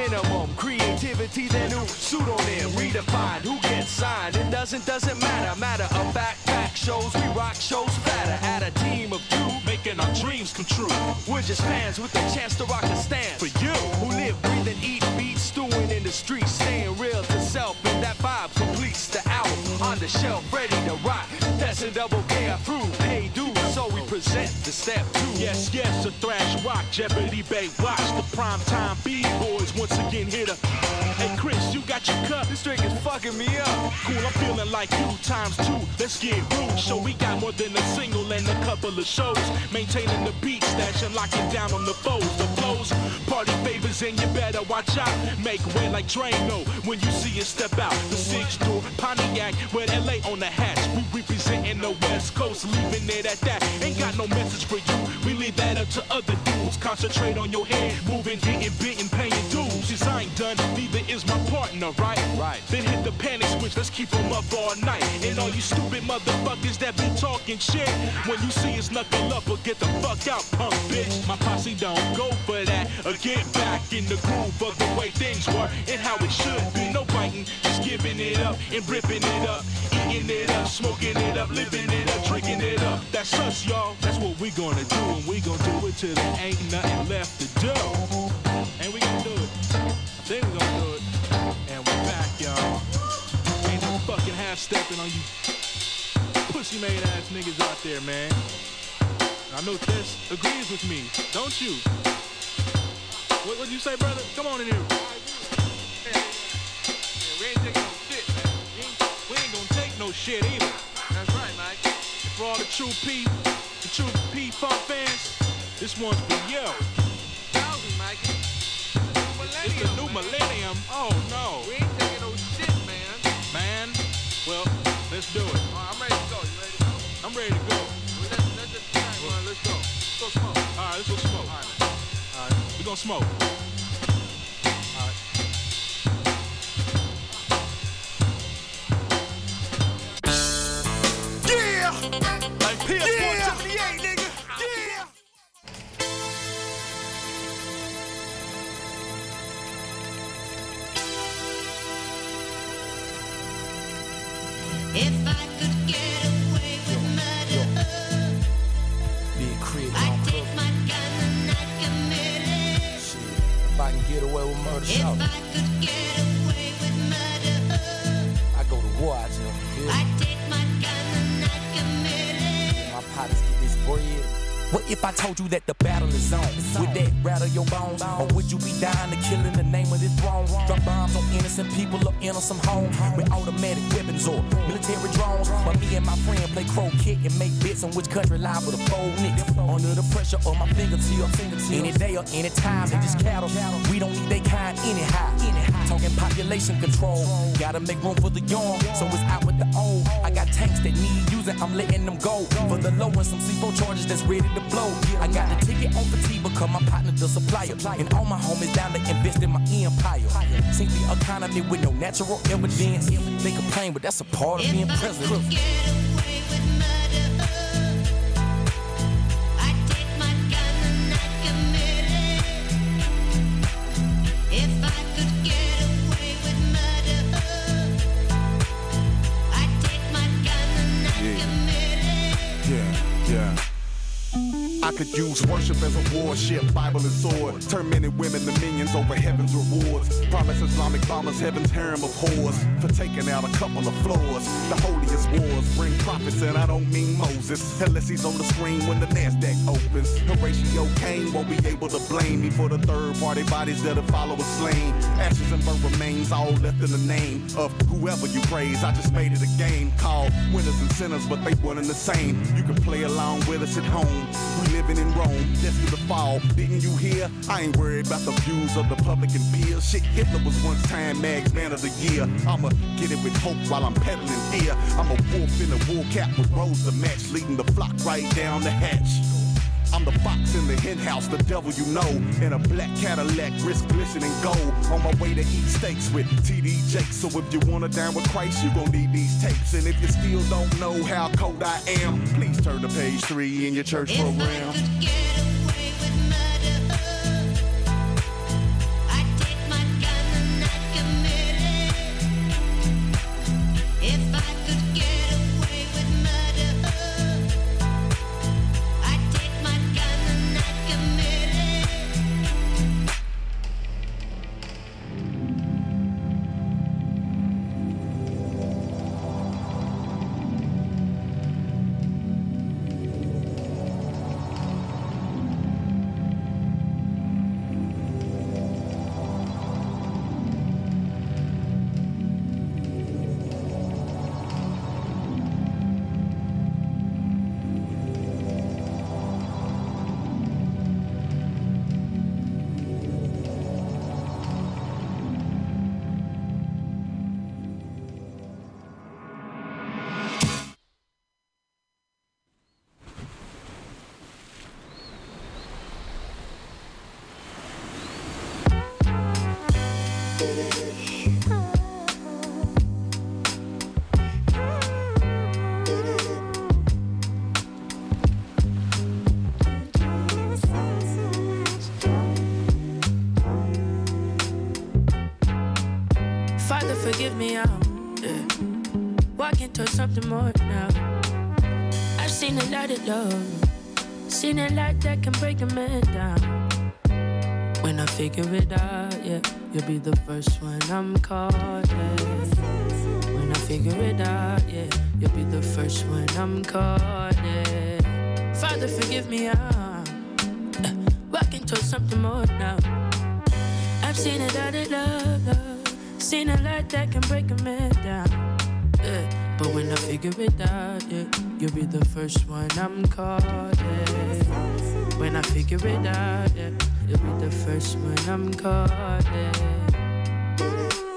minimum. Creativity, then new pseudonym. Redefined, who gets signed? It doesn't, doesn't matter. Matter of fact, fact shows, we rock shows fatter. Add a team of two, making our dreams come true. We're just fans with the chance to rock a stand. For you, who live, breathe, and eat beats, stewing in the streets, staying real to self, and that vibe completes the album on the shelf, ready to rock. That's a double K through, pay dues, so we present the step two. Yes, yes, a thrash rock, Jeopardy Bay. Watch the prime time B-boys once again hit a. Hey Chris, you got your cup. This drink is fucking me up. Cool, I'm feeling like you times two. Let's get rude. So we got more than a single and a couple of shows. Maintaining the beat stash and locking down on the foes. The flows, party favors, and you better watch out. Make way like Drano when you see it step out. The six door Pontiac with LA on the hatch. We representing the West Coast, leaving it at that. Ain't got no message for you. We leave that up to other dudes. Concentrate on your head, moving, getting bitten, paying dues. Since I ain't done, neither is my partner, right? Right. Then hit the panic switch, let's keep them up all night. And all you stupid motherfuckers that be talking shit, when you see us knuckle up or get the fuck out, punk bitch. My posse don't go for that. Or get back in the groove of the way things were and how it should be. No biting, just giving it up and ripping it up, eating it up, smoking it up, living it up, drinking it up. That's us, y'all. That's what we gonna do, and we gonna do it till there ain't nothing left to do. And we gonna do it. I think we gonna do it. And we're back, y'all. Ain't no fucking half stepping on you pussy made ass niggas out there, man. I know Tess agrees with me, don't you? What would you say, brother? Come on in here. Yeah, we ain't taking no shit, man. We ain't, we ain't gonna take no shit either. For all the true P, the true P funk fans, this one's for you. Thousand, Mike. It's the new millennium. Oh no. We ain't taking no shit, man. Man, well, let's do it. Right, I'm ready to go. You ready to go? I'm ready to go. Well, let's, let's just try. Let's go. Let's go smoke. All right, let's go smoke. All right. All right, we gonna smoke. Yeah! 178, nigga. Yeah! If I could get away with murder, Being creative I'd take purpose. my gun and I'd commit it. Shit. If I can get away with murder, If shout. I could get away with murder, I go to war What if I told you that the battle is on? Would that rattle your bones? Or would you be dying to kill in the name of this throne? Drop bombs on innocent people or some homes with automatic weapons or military drones. But me and my friend play croquet and make bets on which country live with a fold nicks. Under the pressure of my fingertips. Any day or any time, they just cattle. We don't need they kind anyhow. Talking population control. Gotta make room for the young, so it's out with the old. I got tanks that need using, I'm letting them go. For the low and some C4 charges that's ready to blow. I got the ticket on fatigue because my partner the supplier. And all my homies down to invest in my empire. Sink the economy with no natural evidence. They complain, but that's a part of being president. get away with murder, use worship as a warship, Bible and sword. Turn men and women to minions over heaven's rewards. Promise Islamic bombers heaven's harem of whores. For taking out a couple of floors. The holiest wars bring prophets, and I don't mean Moses. Unless he's on the screen when the NASDAQ opens. Horatio Caine won't be able to blame me for the third party bodies that'll follow a slain. Ashes and burnt remains, all left in the name of whoever you praise. I just made it a game called winners and sinners, but they one and the same. You can play along with us at home. We living in Rome, destined to fall. Didn't you hear? I ain't worried about the views of the public and peers. Shit, Hitler was once Time Mag's Man of the Year. I'ma get it with hope while I'm peddling fear. I'm a wolf in a wool cap with rose to match, leading the flock right down the hatch. I'm the fox in the hen house, the devil you know. In a black Cadillac, wrist glistening gold. On my way to eat steaks with TD Jakes. So if you wanna dine with Christ, you gon' need these tapes. And if you still don't know how cold I am, please turn to page three in your church If program. Down. When I figure it out, yeah, you'll be the first one I'm calling. When I figure it out, yeah, you'll be the first one I'm calling. Father, forgive me, I'm walking towards something more now. I've seen a lot of love, love, seen a light that can break a man down. Yeah. But when I figure it out, yeah, you'll be the first one I'm calling. When I figure it out, yeah, you'll be the first one I'm calling.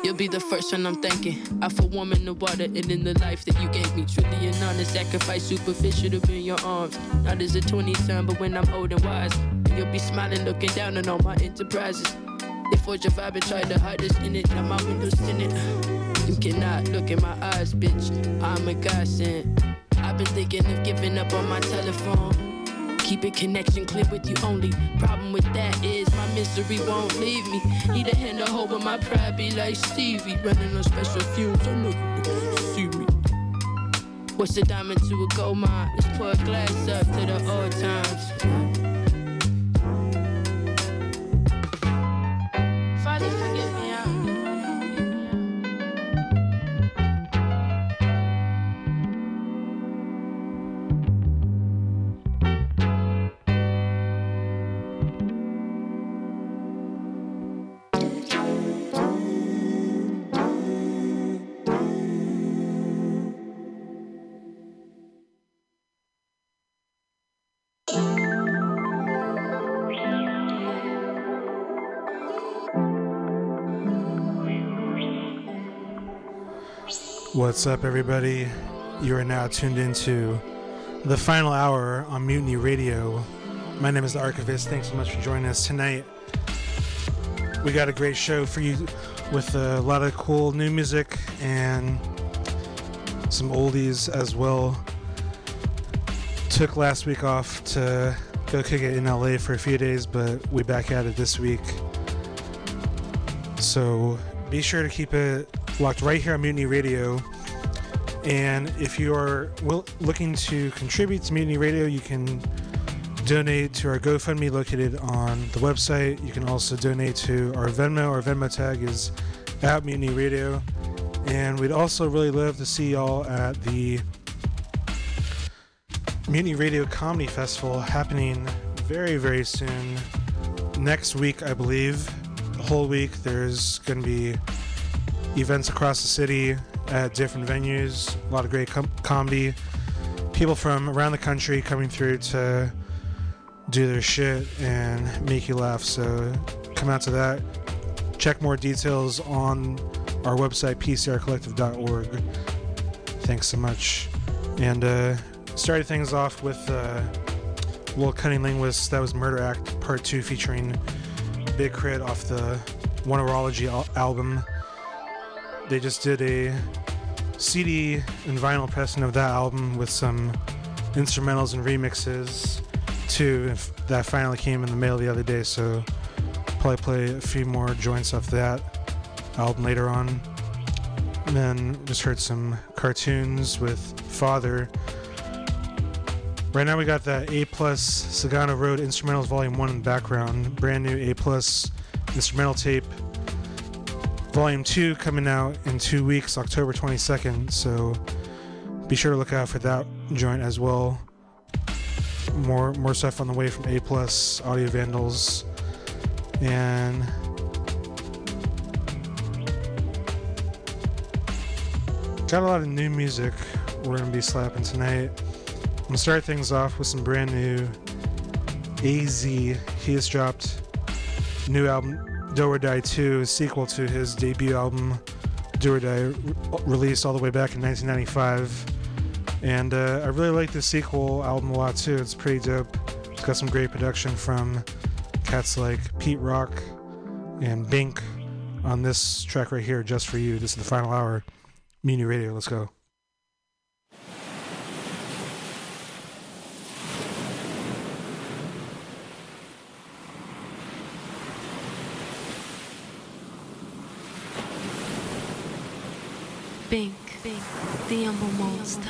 You'll be the first one I'm thanking. I for warm in the water and in the life that you gave me. Truly an honest sacrifice, superficial to be in your arms. Not as a 20 son, but when I'm old and wise. And you'll be smiling, looking down on all my enterprises. They forge a vibe and try to hide us in it. Now my window's tinted. You cannot look in my eyes, bitch. I'm a godsend. I've been thinking of giving up on my telephone. Keep it connection clear with you only. Problem with that is my misery won't leave me. Need a hand to hold when my pride be like Stevie. Running on special fumes, I know you see me. What's a diamond to a gold mine? Let's pour a glass up to the old times. What's up, everybody? You are now tuned into the final hour on Mutiny Radio. My name is the Archivist. Thanks so much for joining us tonight. We got a great show for you with a lot of cool new music and some oldies as well. Took last week off to go kick it in LA for a few days, but we back at it this week. So be sure to keep it locked right here on Mutiny Radio. And if you are will, looking to contribute to Mutiny Radio, you can donate to our GoFundMe located on the website. You can also donate to our Venmo. Our Venmo tag is at Mutiny Radio. And we'd also really love to see y'all at the Mutiny Radio Comedy Festival happening very, very soon. Next week, I believe. The whole week, there's going to be events across the city at different venues. A lot of great com- comedy. People from around the country coming through to do their shit and make you laugh. So come out to that. Check more details on our website, pcrcollective.org. Thanks so much. And uh, started things off with uh, Will Cunning Linguist. That was Murder Act Part 2 featuring Big K.R.I.T. off the Oneirology al- album they just did a CD and vinyl pressing of that album with some instrumentals and remixes too. That finally came in the mail the other day, so probably play a few more joints off that album later on. And then just heard some cartoons with Father. Right now we got that A plus Sagano Road Instrumentals Volume 1 in the background. Brand new A plus instrumental tape Volume 2 coming out in two weeks, October 22nd, so be sure to look out for that joint as well. More more stuff on the way from A Plus, Audio Vandals, and got a lot of new music we're gonna be slapping tonight. I'm gonna start things off with some brand new AZ. He has dropped new album Do or Die 2, a sequel to his debut album Do or Die, re- released all the way back in 1995. And uh, I really like this sequel album a lot too. It's pretty dope. It's got some great production from cats like Pete Rock and Bink on this track right here, just for you. This is the final hour. Mutiny Radio, let's go. Bink, Bink, the humble monster.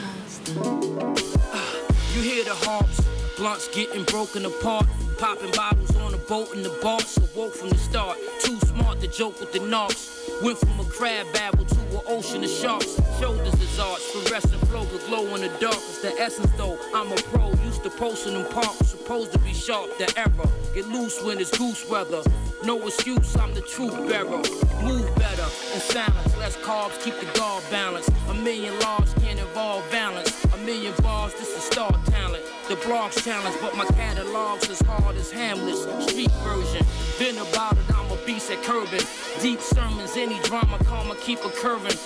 You hear the harps, blunts getting broken apart. Popping bottles on a boat in the bar, so woke from the start. Too smart to joke with the knocks. Went from a crab babble to an ocean of sharks. Shoulders is arts, fluorescent flow will glow in the dark. It's the essence though. I'm a pro, used to posting in parks. Supposed to be sharp, the error. Get loose when it's goose weather. No excuse, I'm the truth bearer. Move better in silence, less carbs, keep the guard balanced. A million laws can't involve balance. A million bars, this is star talent. The blog's challenge, but my catalog's as hard as Hamlet's street version. Been about it, I'm a beast at curbing. Deep sermons, any drama, karma keep a curving.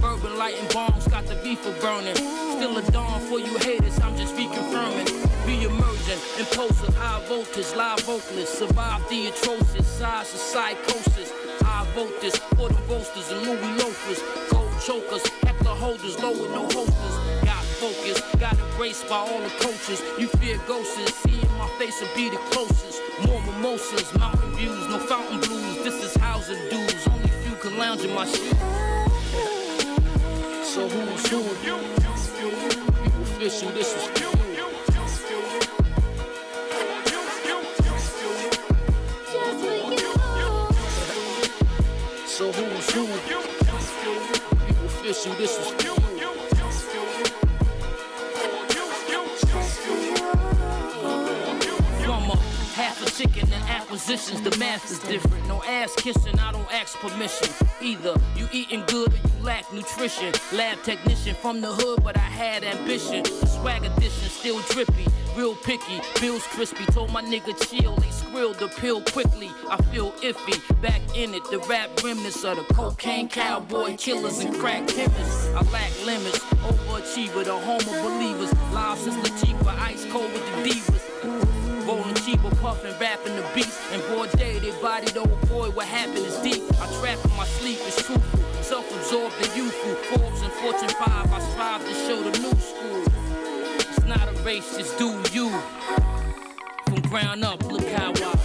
Bourbon, lighting bombs, got the reefer burning. Still a dawn for you haters, I'm just reconfirming. Be emergent, impulsive, high voltage, live vocalist. Survive the atrocious, size of psychosis. I vote this for the roasters and Louis loafers. Gold chokers, heckler holders, low with no holsters. Got focus, got embraced by all the coaches. You fear ghosts, seeing my face will be the closest. More mimosas, mountain views, no fountain blues. This is housing dudes, only few can lounge in my shoes. So who's who? People official, this is you. Official, this is you. From a half a chicken and acquisitions, the math is different. No ass kissing, I don't ask permission. Either you eating good or you lack nutrition. Lab technician from the hood, but I had ambition. Swag edition, still drippy, real picky. Bills crispy, told my nigga chill. They skrilled the pill quickly. I feel iffy, back in it. The rap remnants of the cocaine cowboy killers and crack chemists. I lack limits, overachiever, the home of believers. Live since Latifah, ice cold with the divas. Rolling cheaper, puffing, rapping the beats. And boy, day they bodied old boy, what happened is deep. I trap in my sleep, it's truthful. Self-absorbed and youthful. Forbes and Fortune 5, I strive to show the new school. It's not a race, just do you. From ground up, look how I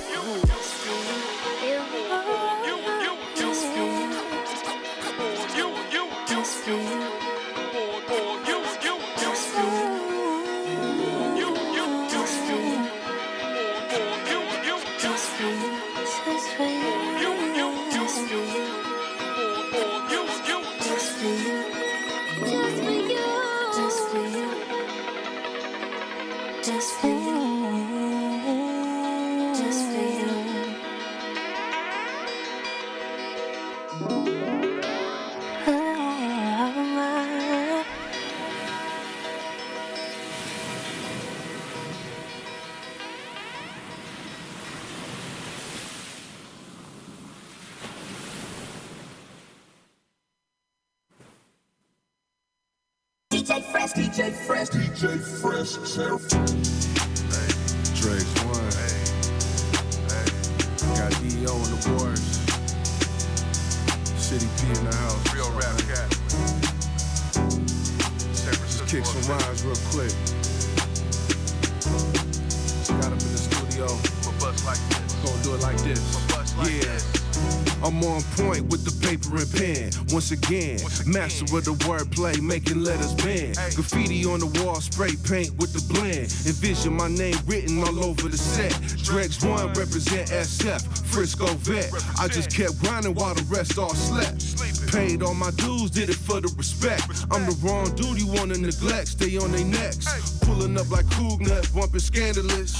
I'm on point with the paper and pen. Once again, master of the wordplay, making letters bend. Graffiti on the wall, spray paint with the blend. Envision my name written all over the set. Dregs one represent SF, Frisco vet. I just kept grinding while the rest all slept. Paid all my dues, did it for the respect. I'm the wrong dude you wanna neglect, stay on their necks. Pulling up like Krug nut, bumping scandalous.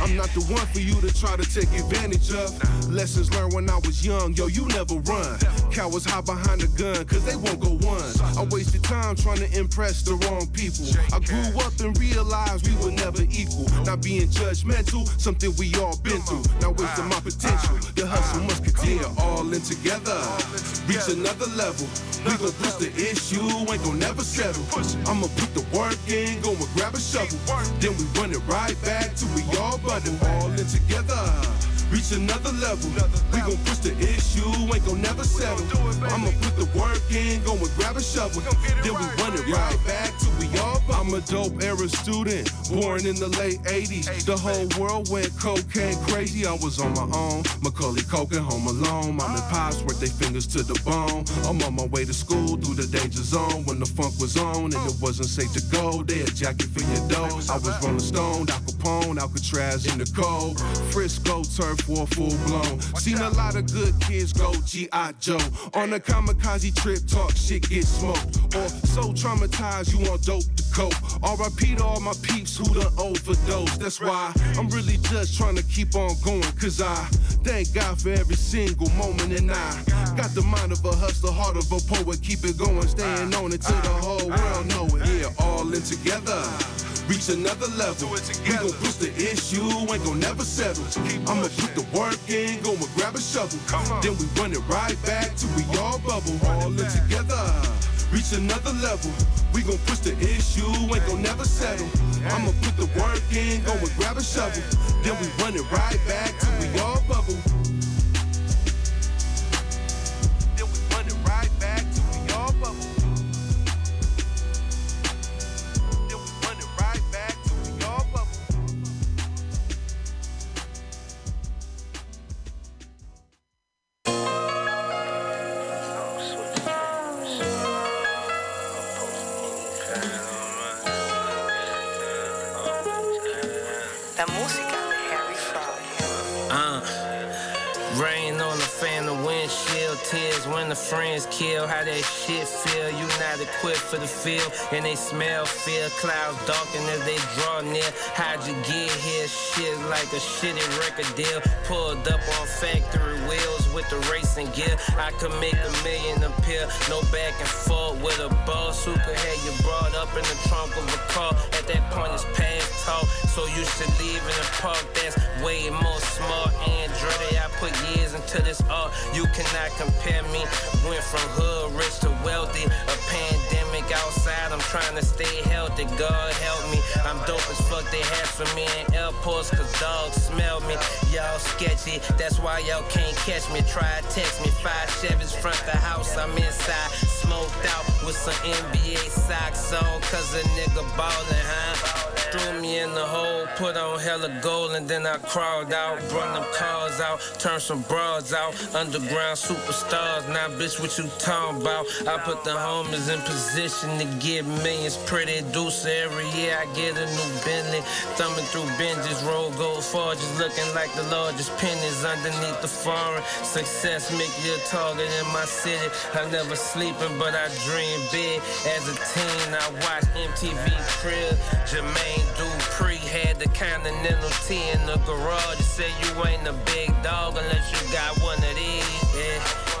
I'm not the one for you to try to take advantage of. Lessons learned when I was young, yo, you never run. Cowards hide behind the gun, cause they won't go one. I wasted time trying to impress the wrong people. I grew up and realized we were never equal. Not being judgmental, something we all been through. Not wasting my potential. The hustle must continue all in together. Reach another level. We gon' push the issue, ain't gon' never settle. I'ma put the work in, go and grab a shovel. Then we run it right back till we all bundle all in together. Reach another level. We gon' push the issue, ain't gon' never settle. I'ma put the work in, go and grab a shovel. Then we run it right back till we all. I'm a dope era student, born in the late 80s. The whole world went cocaine crazy. I was on my own. Macaulay Culkin, home alone. Mom and pops worked their fingers to the bone. I'm on my way to school through the danger zone when the funk was on and it wasn't safe to go. They had jacket for your dough. I was rolling stone, Al Capone, Alcatraz in the cold. Frisco turf war full blown. Seen a lot of good kids go G.I. Joe. On a kamikaze trip, talk shit, get smoked. Or so traumatized, you want dope to cope. R.I.P. to all my peeps who done overdose. That's why I'm really just trying to keep on going. Cause I thank God for every single moment. And I got the mind of a hustler, heart of a poet. Keep it going, staying on it till the whole world know it. Yeah, all in together. Reach another level. We gon' push the issue, ain't gon' never settle. I'ma put the work in, go and grab a shovel. Then we run it right back till we all bubble. All in together. Reach another level. We gon' push the issue, ain't gon' never settle. I'ma put the work in, go and grab a shovel. Then we run it right back till we all bubble. Friends kill. How that shit feel? You not equipped for the field, and they smell fear. Clouds darken as they draw near. How'd you get here? Shit like a shitty record deal. Pulled up on factory wheels with the racing gear. I could make a million appear. No back and forth with a boss who could have you brought up in the trunk of a car. At that point, it's past talk, so you should leave in a park that's way more smart. Andretti, I put years into this art. You cannot compare me. Went from hood rich to wealthy. A pandemic outside, I'm trying to stay healthy. God help me. I'm dope as fuck. They have for me in airports, cause dogs smell me. Y'all sketchy, that's why y'all can't catch me. Try text me. Five Chevys front the house, I'm inside. Smoked out with some NBA socks on, cause a nigga ballin', huh? Threw me in the hole, put on hella gold, and then I crawled out. Brought them cars out, turned some broads out. Underground superstars, now bitch, what you talking about? I put the homies in position to get millions. Pretty deuce every year, I get a new Bentley. Thumbing through binges, roll gold forges, looking like the largest pennies underneath the foreign. Success make you a target in my city. I never sleeping, but I dream big. As a teen, I watched MTV Crib. Jermaine Dupri had the Continental T in the garage. You say you ain't a big dog unless you got one of these.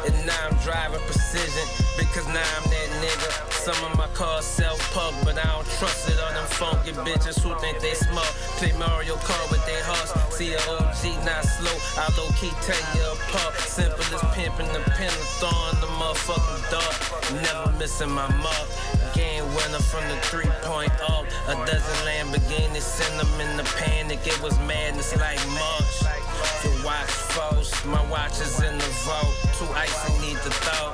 And now I'm driving precision because now I'm that nigga. Some of my cars self-pug, but I don't trust it on them funky bitches who think they smart. Play Mario Kart with their hearts. See a OG not slow. I low key tell you apart. Simple as pimping the pentathlon, the motherfucking dog. Never missing my mark. Game winner from the three point arc. A dozen Lamborghinis send them in the panic. It was madness like March. Watch false, my watch is in the vault. Need to thaw.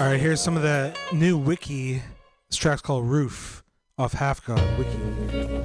All right, here's some of the new wiki. This track's called Roof off Half God Wiki.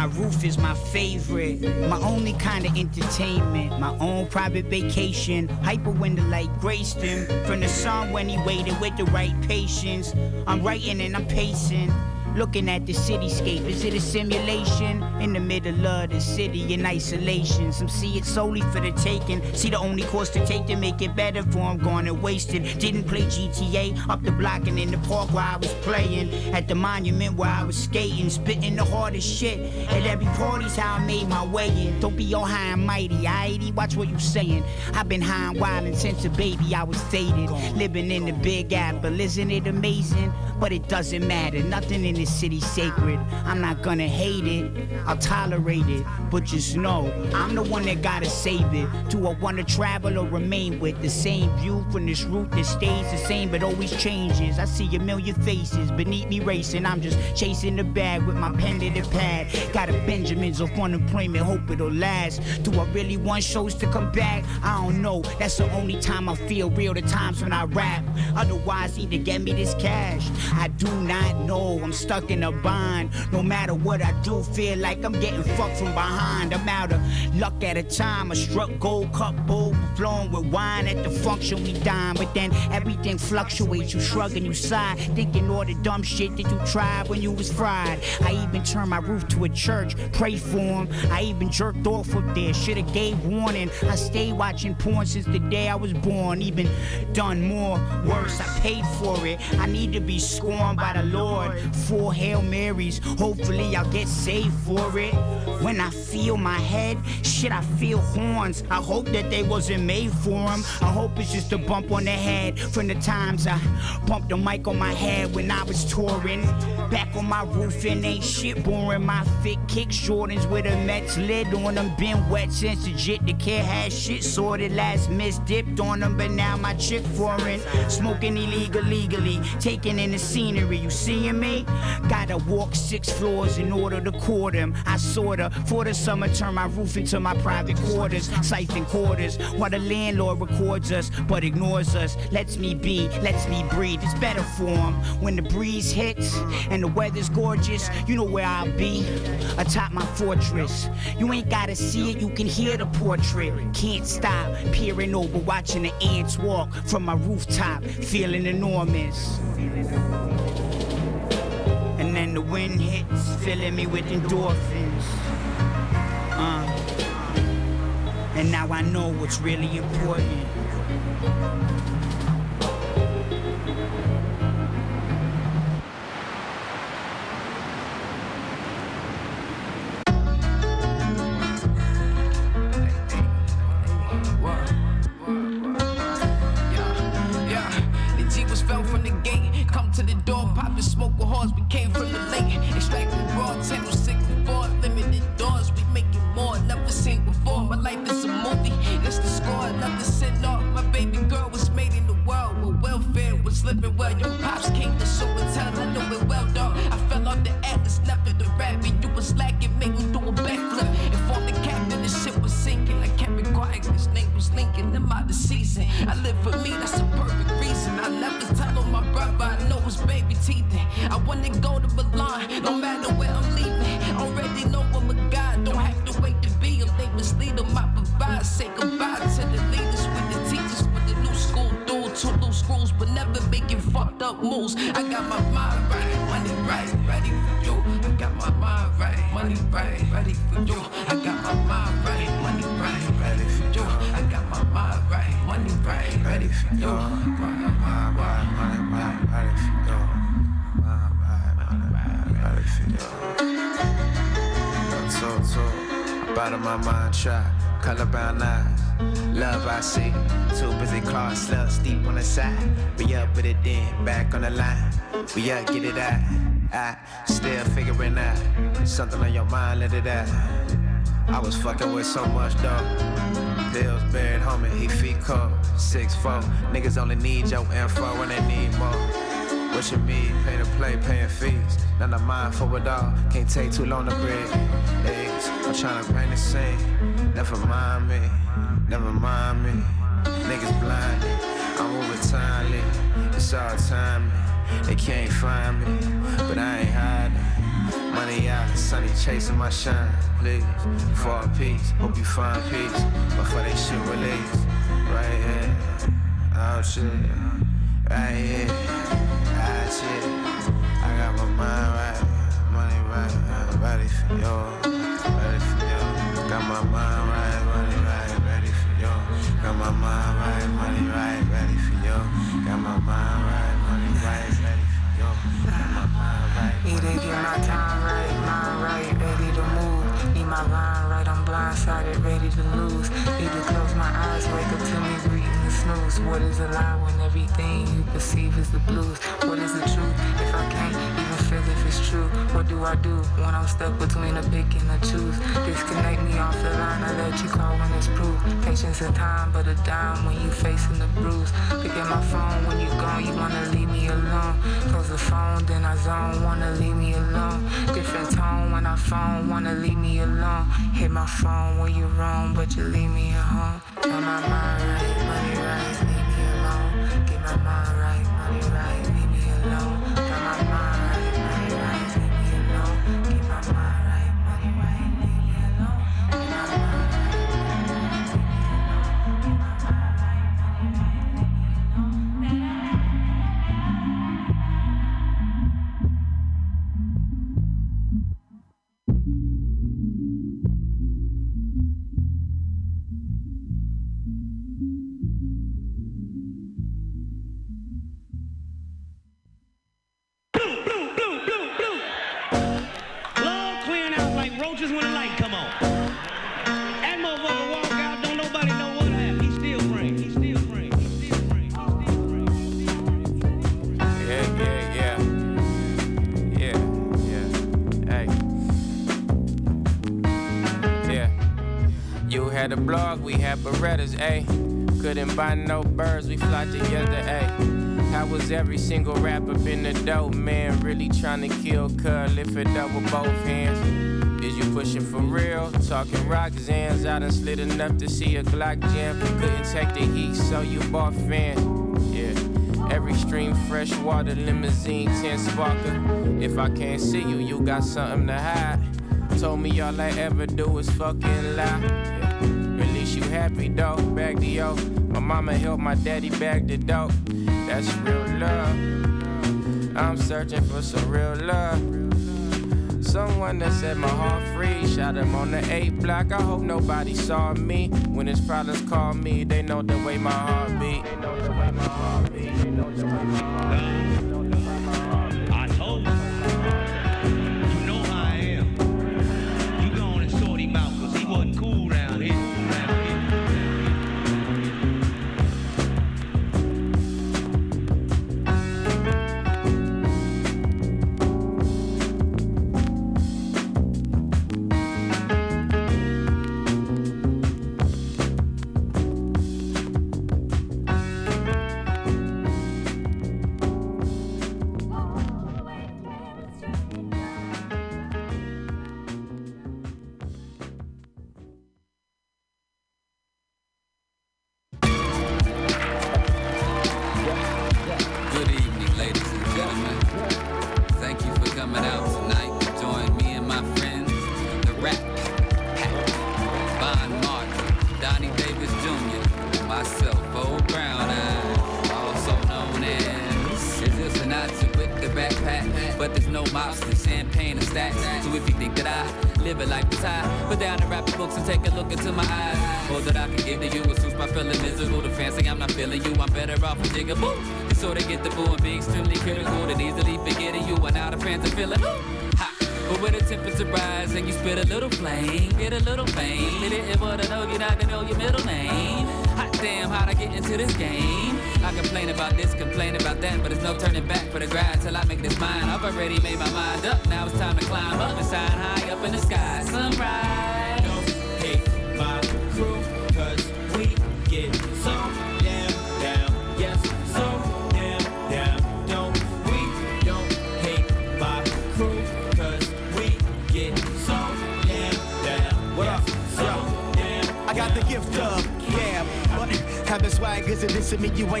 My roof is my favorite, my only kind of entertainment, my own private vacation. Hyper window like graced him from the sun when he waited with the right patience. I'm writing and I'm pacing. Looking at the cityscape, is it a simulation? In the middle of the city in isolation. Some see it solely for the taking. See the only course to take to make it better for I'm gone and wasted. Didn't play GTA up the block and in the park where I was playing. At the monument where I was skating, spitting the hardest shit. At every party's how I made my way in. Don't be all high and mighty, aighty, watch what you saying. I've been high and wild since a baby I was faded. Living in the big apple, isn't it amazing? But it doesn't matter, nothing in this city sacred. I'm not gonna hate it, I'll tolerate it. But just know, I'm the one that gotta save it. Do I wanna travel or remain with the same view from this route that stays the same but always changes? I see a million faces beneath me racing. I'm just chasing the bag with my pen to the pad. Got a Benjamins of unemployment, hope it'll last. Do I really want shows to come back? I don't know. That's the only time I feel real, the times when I rap. Otherwise, to get me this cash. I do not know. I'm stuck in a bind. No matter what I do, feel like I'm getting fucked from behind. I'm out of luck at a time. I struck gold cup bowl, flowing with wine at the function we dine. But then everything fluctuates. You shrug and you sigh, thinking all the dumb shit that you tried when you was fried. I even turned my roof to a church, pray for him. I even jerked off up there. Shoulda gave warning. I stayed watching porn since the day I was born. Even done more worse. I paid for it. I need to be scorned by the Lord. Four Hail Marys. Hopefully I'll get saved for it. When I feel my head, shit, I feel horns. I hope that they wasn't made for them. I hope it's just a bump on the head from the times I bumped the mic on my head when I was touring. Back on my roof and ain't shit boring. My fit kick Jordans with a Mets lid on them. Been wet since the jit. The kid had shit sorted. Last miss dipped on them, but now my chick foreign. Smoking illegal legally, taking in the scenery. You seeing me? Gotta walk six floors in order to court him. I sorta for the summer turn my roof into my private quarters, siphon quarters. While the landlord records us but ignores us, lets me be, lets me breathe. It's better for him when the breeze hits and the weather's gorgeous. You know where I'll be, atop my fortress. You ain't gotta see it, you can hear the portrait. Can't stop peering over, watching the ants walk from my rooftop, feeling enormous. And then the wind hits, filling me with endorphins. Uh, and now I know what's really important. We up, get it out. I still figuring out. Something on your mind, let it out. I was fucking with so much dog. Pills buried, homie, he feet cold. Six four. Niggas only need your info when they need more. What you mean? Pay to play, paying fees. None of mine for it all. Can't take too long to breathe. Eggs, I'm trying to paint a scene. Never mind me, never mind me. Niggas blinded. I'm over timely. It's all timing. They can't find me, but I ain't hiding. Money out, sunny chasing my shine. Please, for peace. Hope you find peace before they shit release. Right here, oh shit. Right here, ah shit. I got my mind right, money right, ready for you, ready for you. Got my mind right, ready to lose. To close my eyes, wake up to me greeting the snooze. What is a lie when everything you perceive is the blues? What is the truth if I can't even feel if it's true. What do I do when I'm stuck between a pick and a choose? Disconnect me off the line, I let you call when it's proof. Patience and time, but a dime when you facing the bruise. Pick up my phone when you're gone, you wanna leave me alone. Close the phone, then I zone, wanna leave me alone. Different tone when I phone, wanna leave me alone. Hit my phone when you're wrong, but you leave me at home. Got my mind we had Berettas, ayy. Couldn't buy no birds, we fly together, ayy. How was every single rapper been a dope man? Really trying to kill Cud, lift it up with both hands. Is you pushing for real? Talking zans, I done slid enough to see a Glock jam. Couldn't take the heat, so you bought fans. Yeah. Every stream, fresh water, limousine, 10 sparker. If I can't see you, you got something to hide. Told me all I ever do is fucking lie. You happy though, bag the yo. My mama helped my daddy bag the dope. That's real love. I'm searching for some real love. Someone that set my heart free. Shot him on the eight block. I hope nobody saw me. When his problems call me, they know the way my heart beat.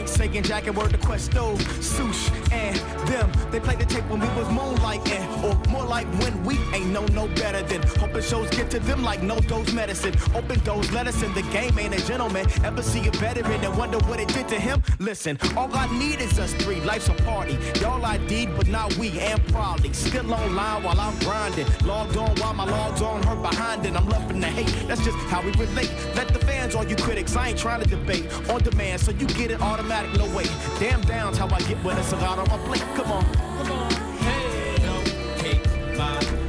This me. You saying jack and word to Questo, Sush, and them. They play the tape when we was moonlighting, or more like when we ain't know no better than hoping shows get to them like no dose medicine. Open doors, let us in. The game ain't a gentleman. Ever see a veteran and wonder what it did to him? Listen, all I need is us three. Life's a party. Y'all I did, but not we, and probably still online while I'm grinding. Logged on while my logs on her behind and I'm loving the hate. That's just how we relate. Let the fans, all you critics, I ain't trying to debate. On demand, so you get it automatic, no way. Damn down's how I get when it's a lot on my plate. Come on. Come on, hey, don't hate my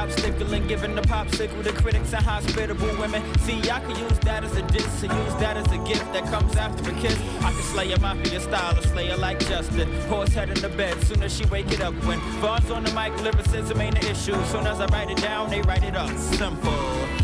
and giving the popsicle to critics and hospitable women. See, I could use that as a diss, to use that as a gift that comes after a kiss. I can slay a mafia style or slay her like Justin. Horse head in the bed, soon as she wake it up. When Vaughn's on the mic, lyricism ain't an issue. Soon as I write it down, they write it up. Simple.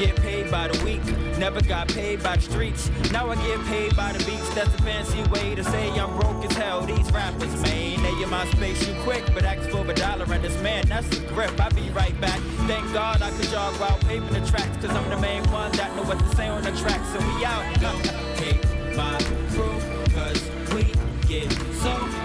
Get paid by the week, never got paid by the streets. Now I get paid by the beats. That's a fancy way to say I'm broke as hell. These rappers, man, they in my space, you quick, but ask for a dollar and this man, that's the grip. I be right back. Thank God I could jog while paving the tracks, cause I'm the main one that know what to say on the track. So we out. Don't hate my crew, cause we get so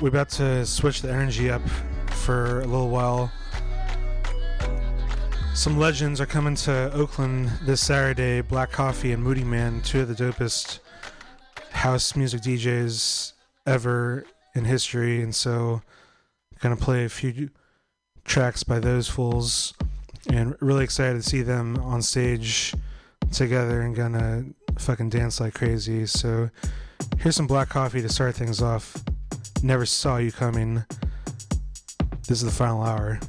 we're about to switch the energy up for a little while. Some legends are coming to Oakland this Saturday. Black Coffee and Moodymann, two of the dopest house music DJs ever in history, and so gonna play a few tracks by those fools, and really excited to see them on stage together, and gonna fucking dance like crazy. So here's some black coffee to start things off. Never saw you coming. This is the final hour.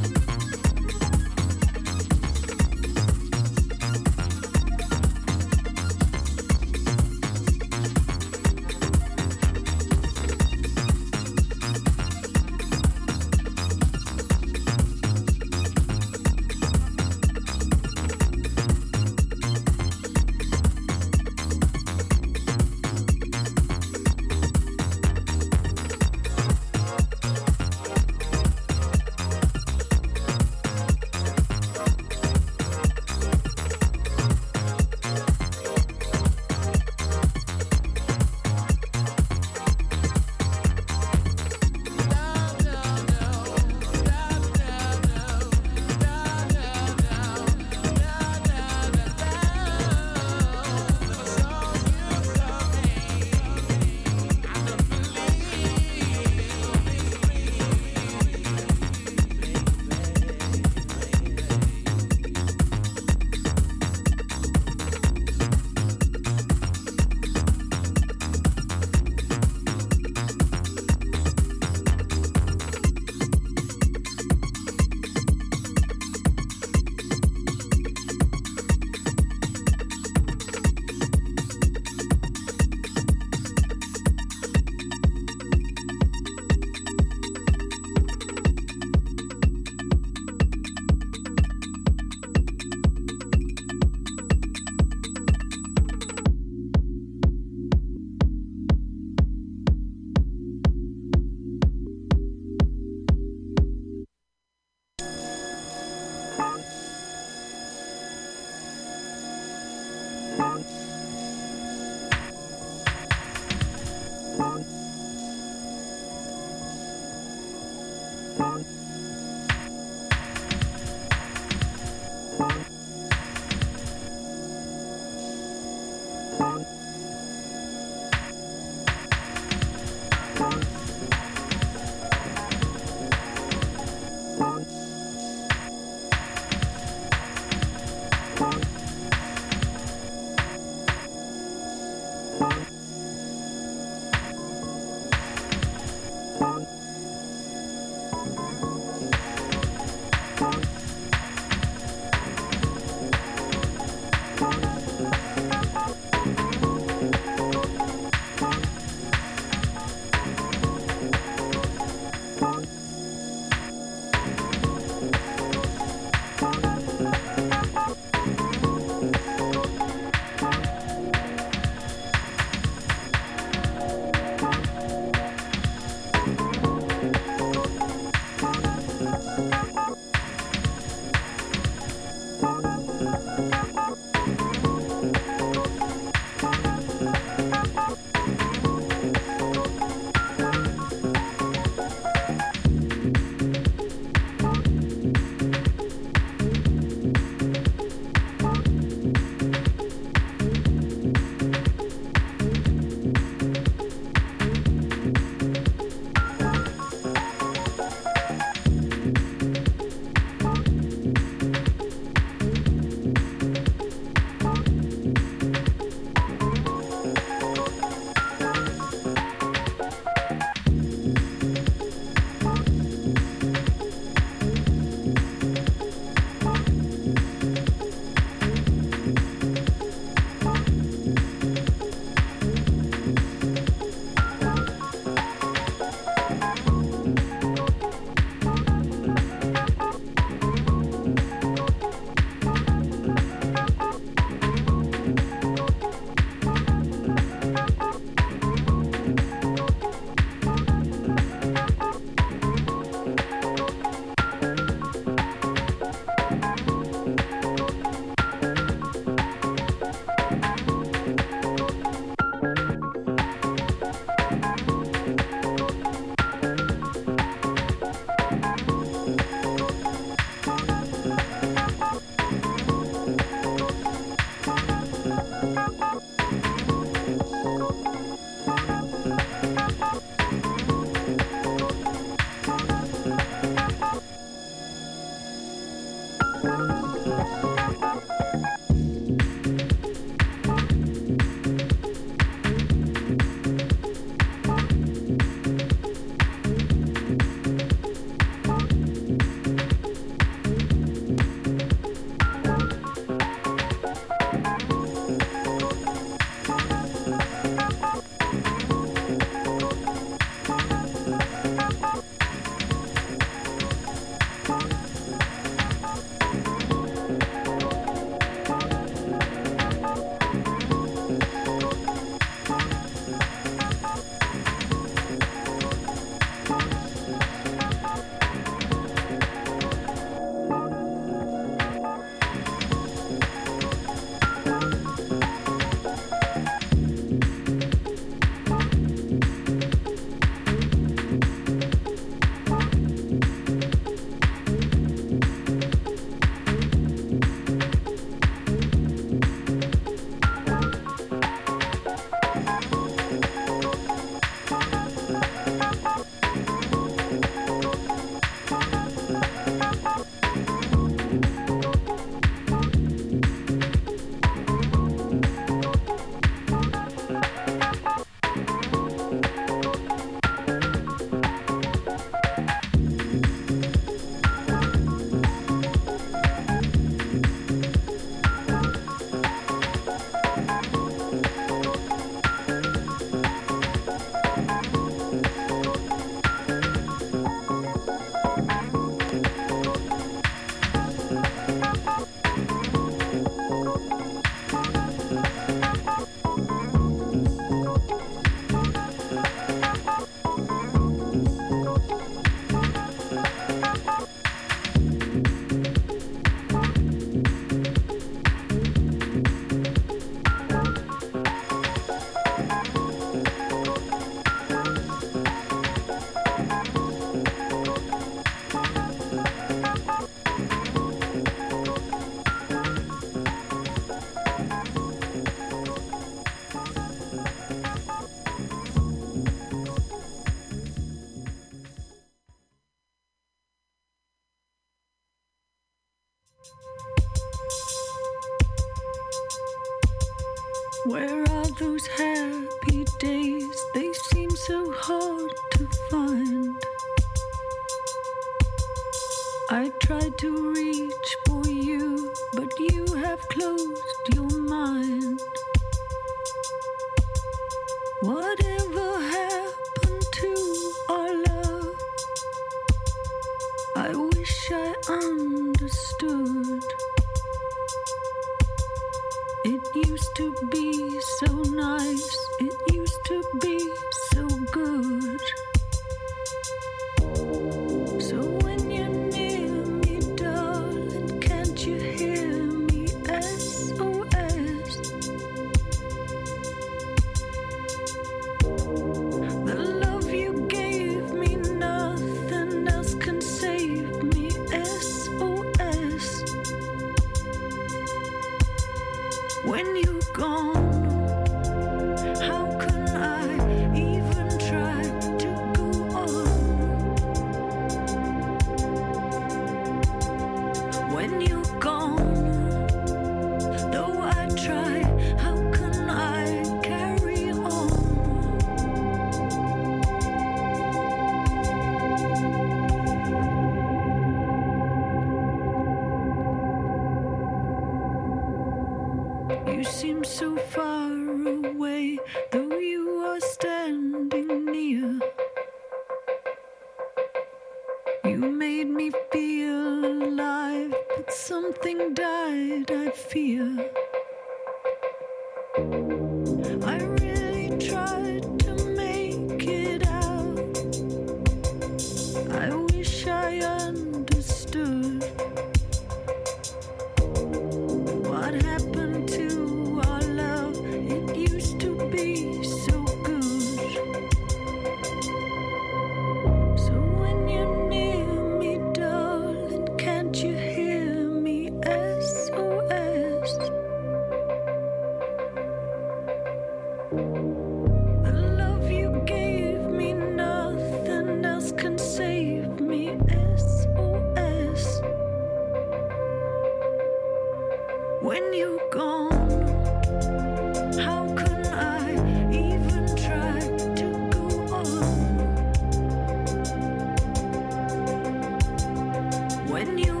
when you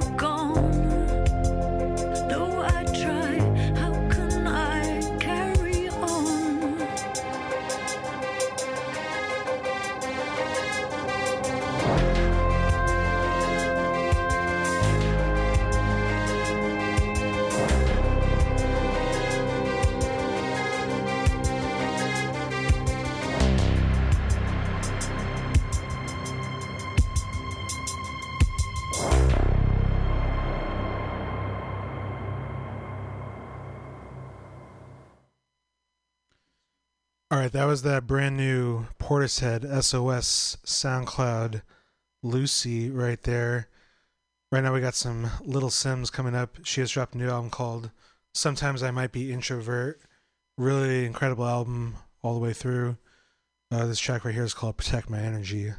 that was that brand new Portishead SOS SoundCloud Lucy right there. Right now we got some Little Simz coming up. She has dropped a new album called Sometimes I Might Be Introvert. Really incredible album all the way through. Uh, this track right here is called Protect My Energy.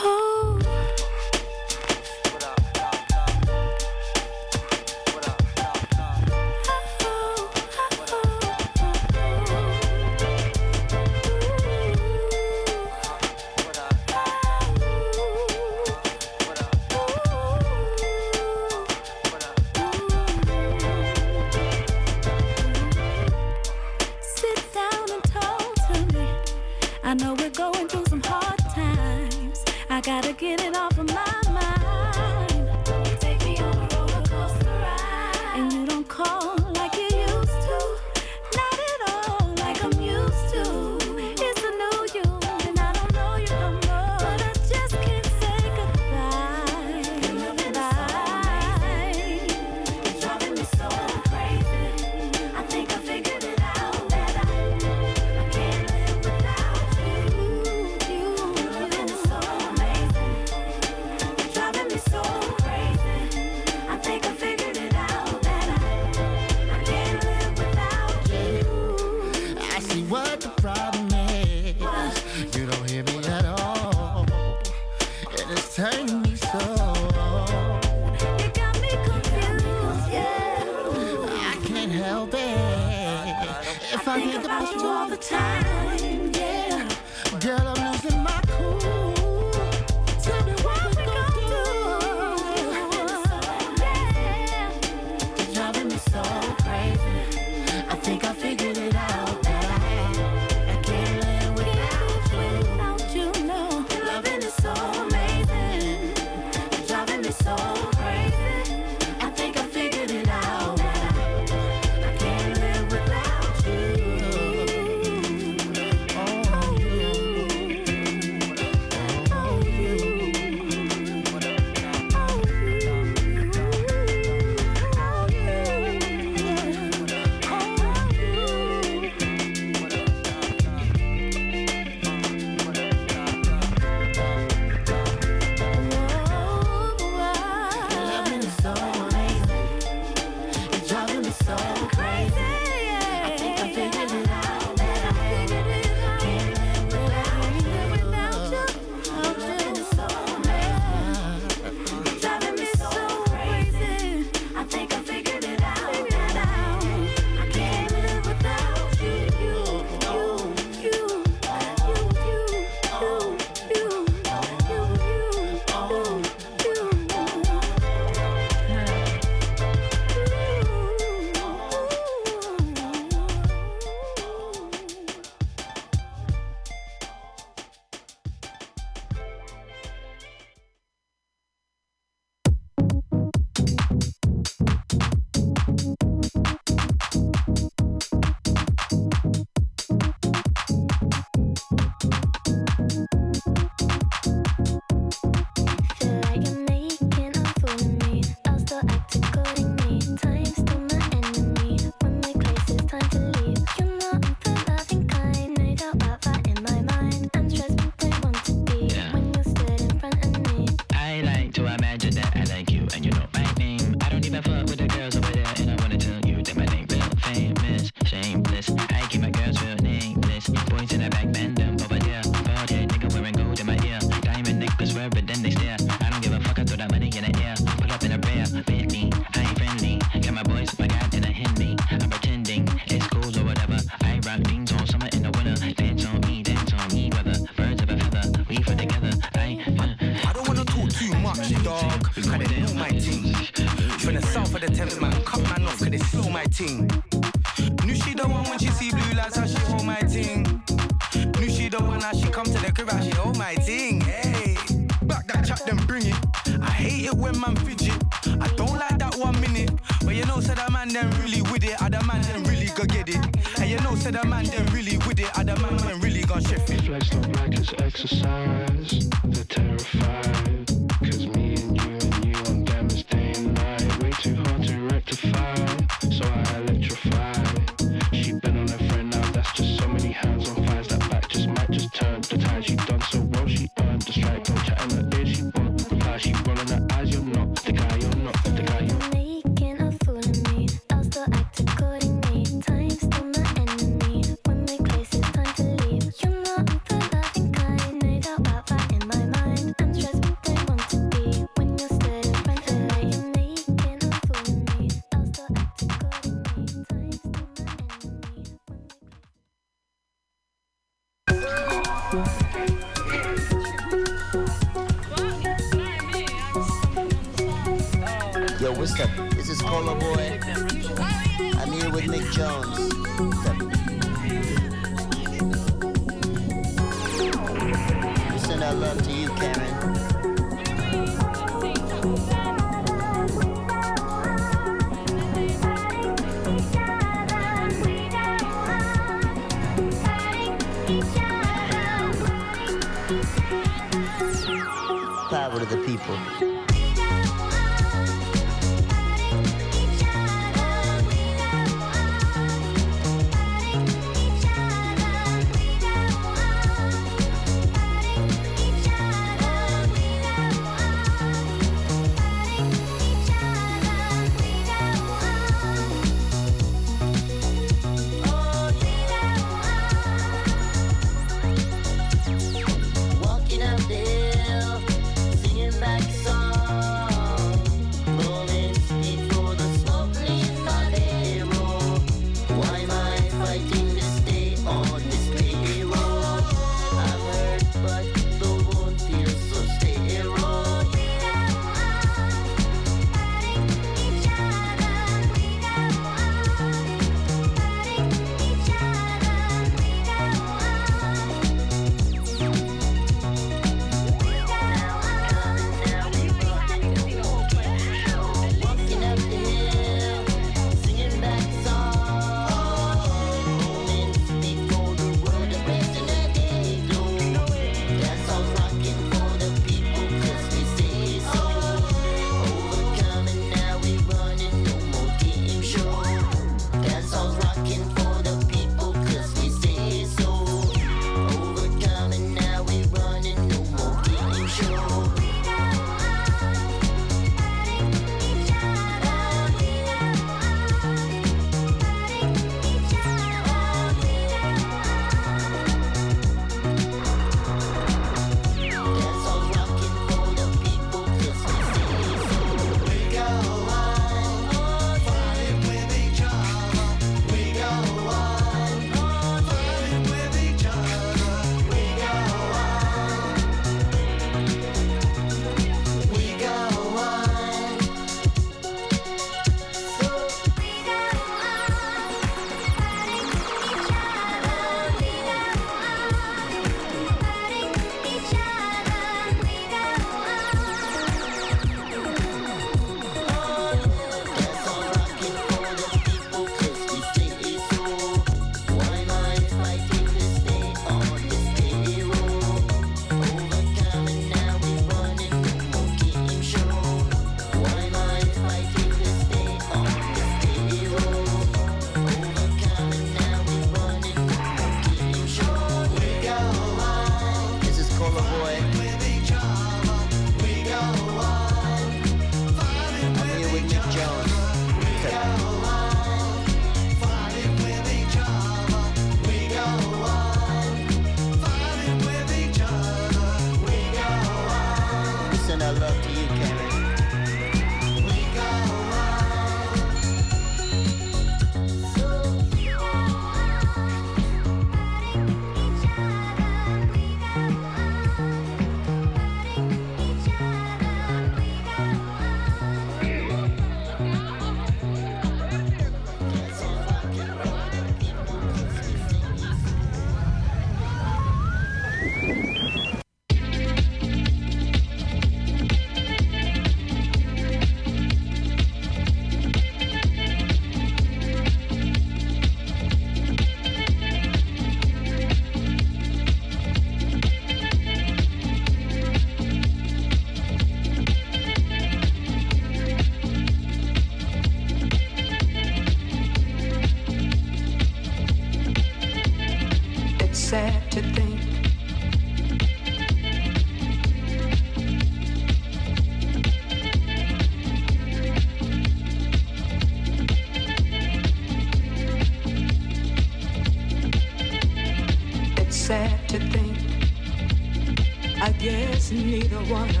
Neither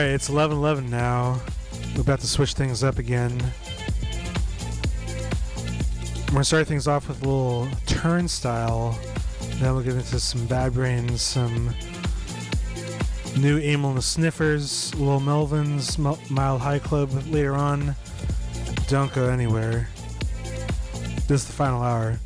Right, it's 11:11 now. We're about to switch things up again. We're gonna start things off with a little turnstile. Then we'll get into some Bad Brains, some new Amyl and the Sniffers, Lil Melvins, M- Mild High Club later on. Don't go anywhere. This is the final hour.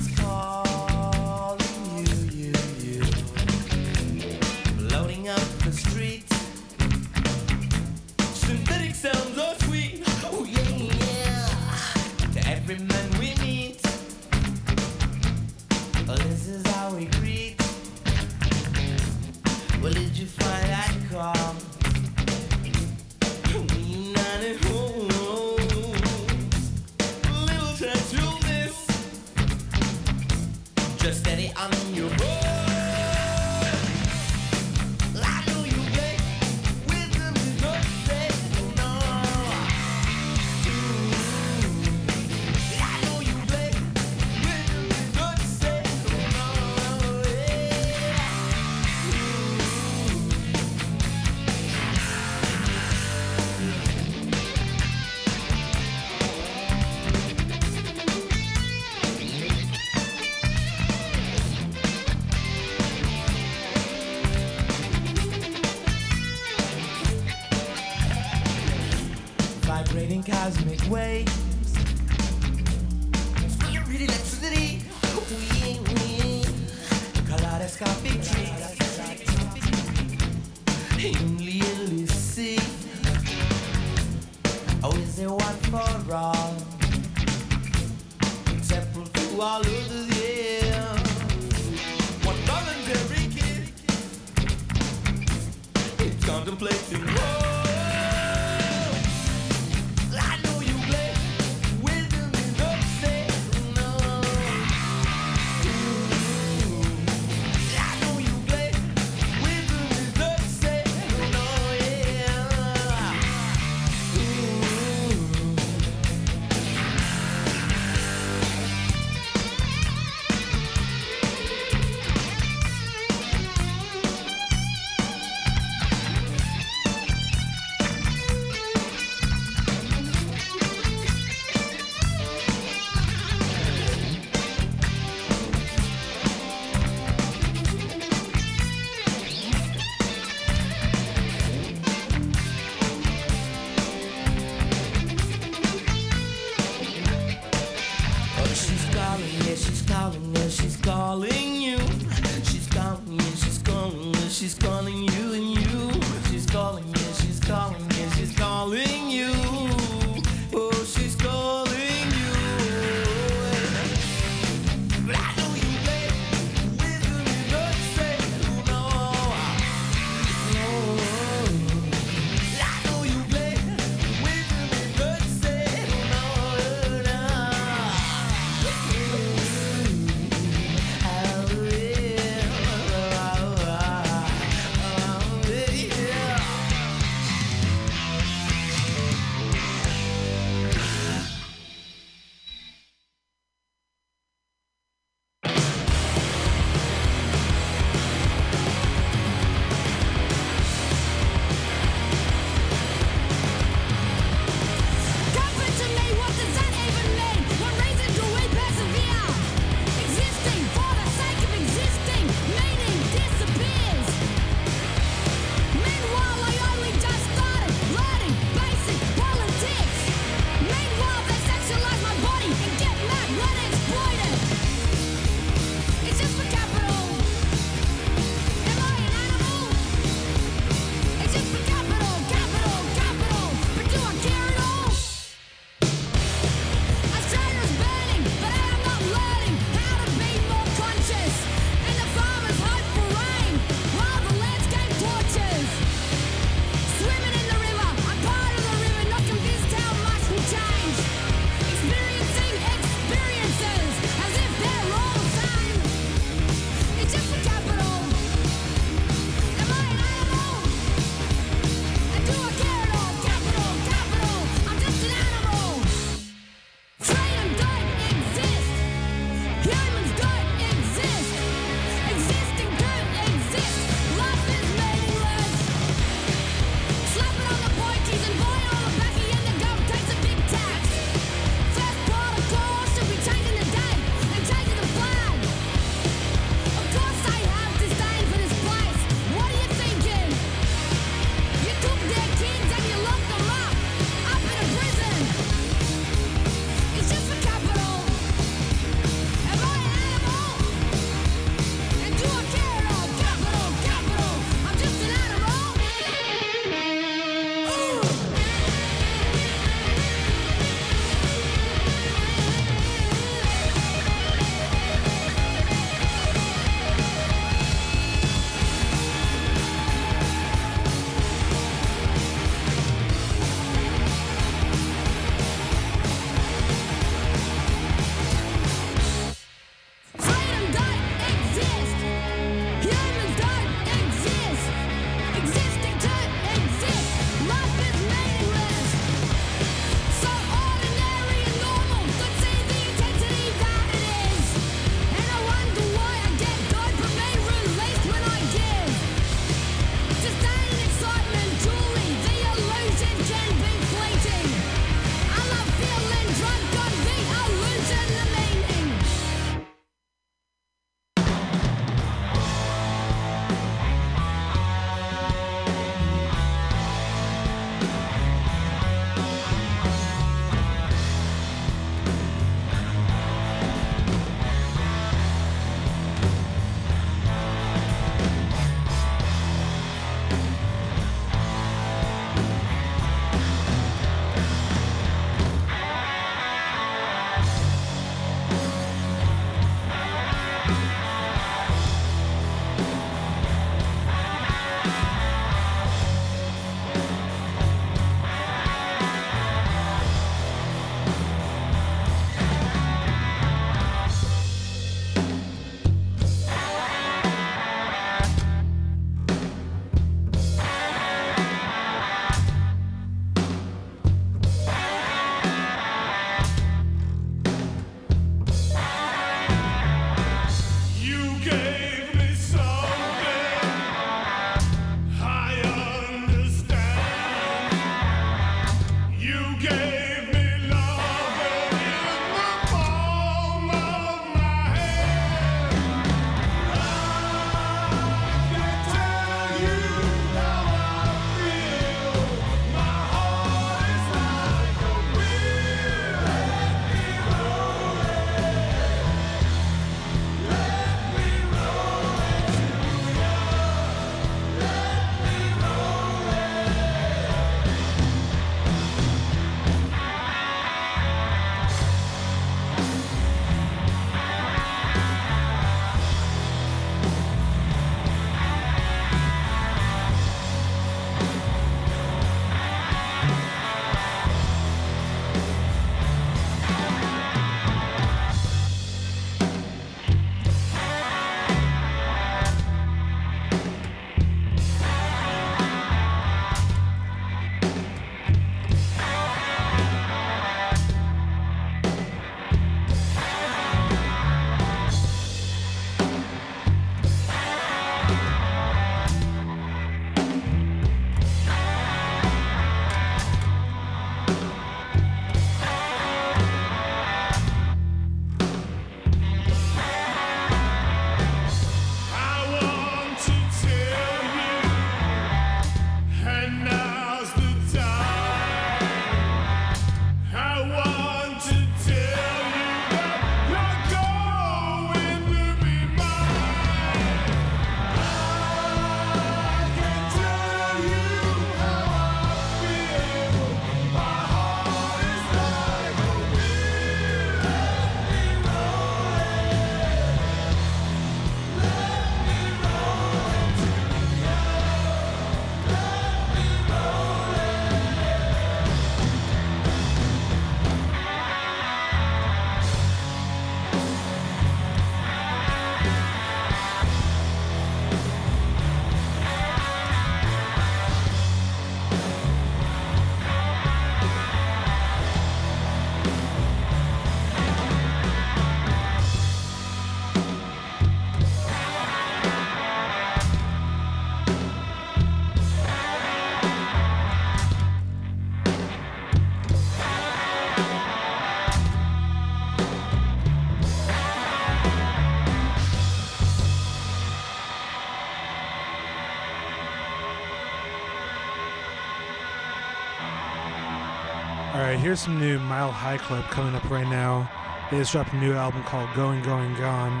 Here's some new Mild High Club coming up right now. They just dropped a new album called Going, Going, Gone.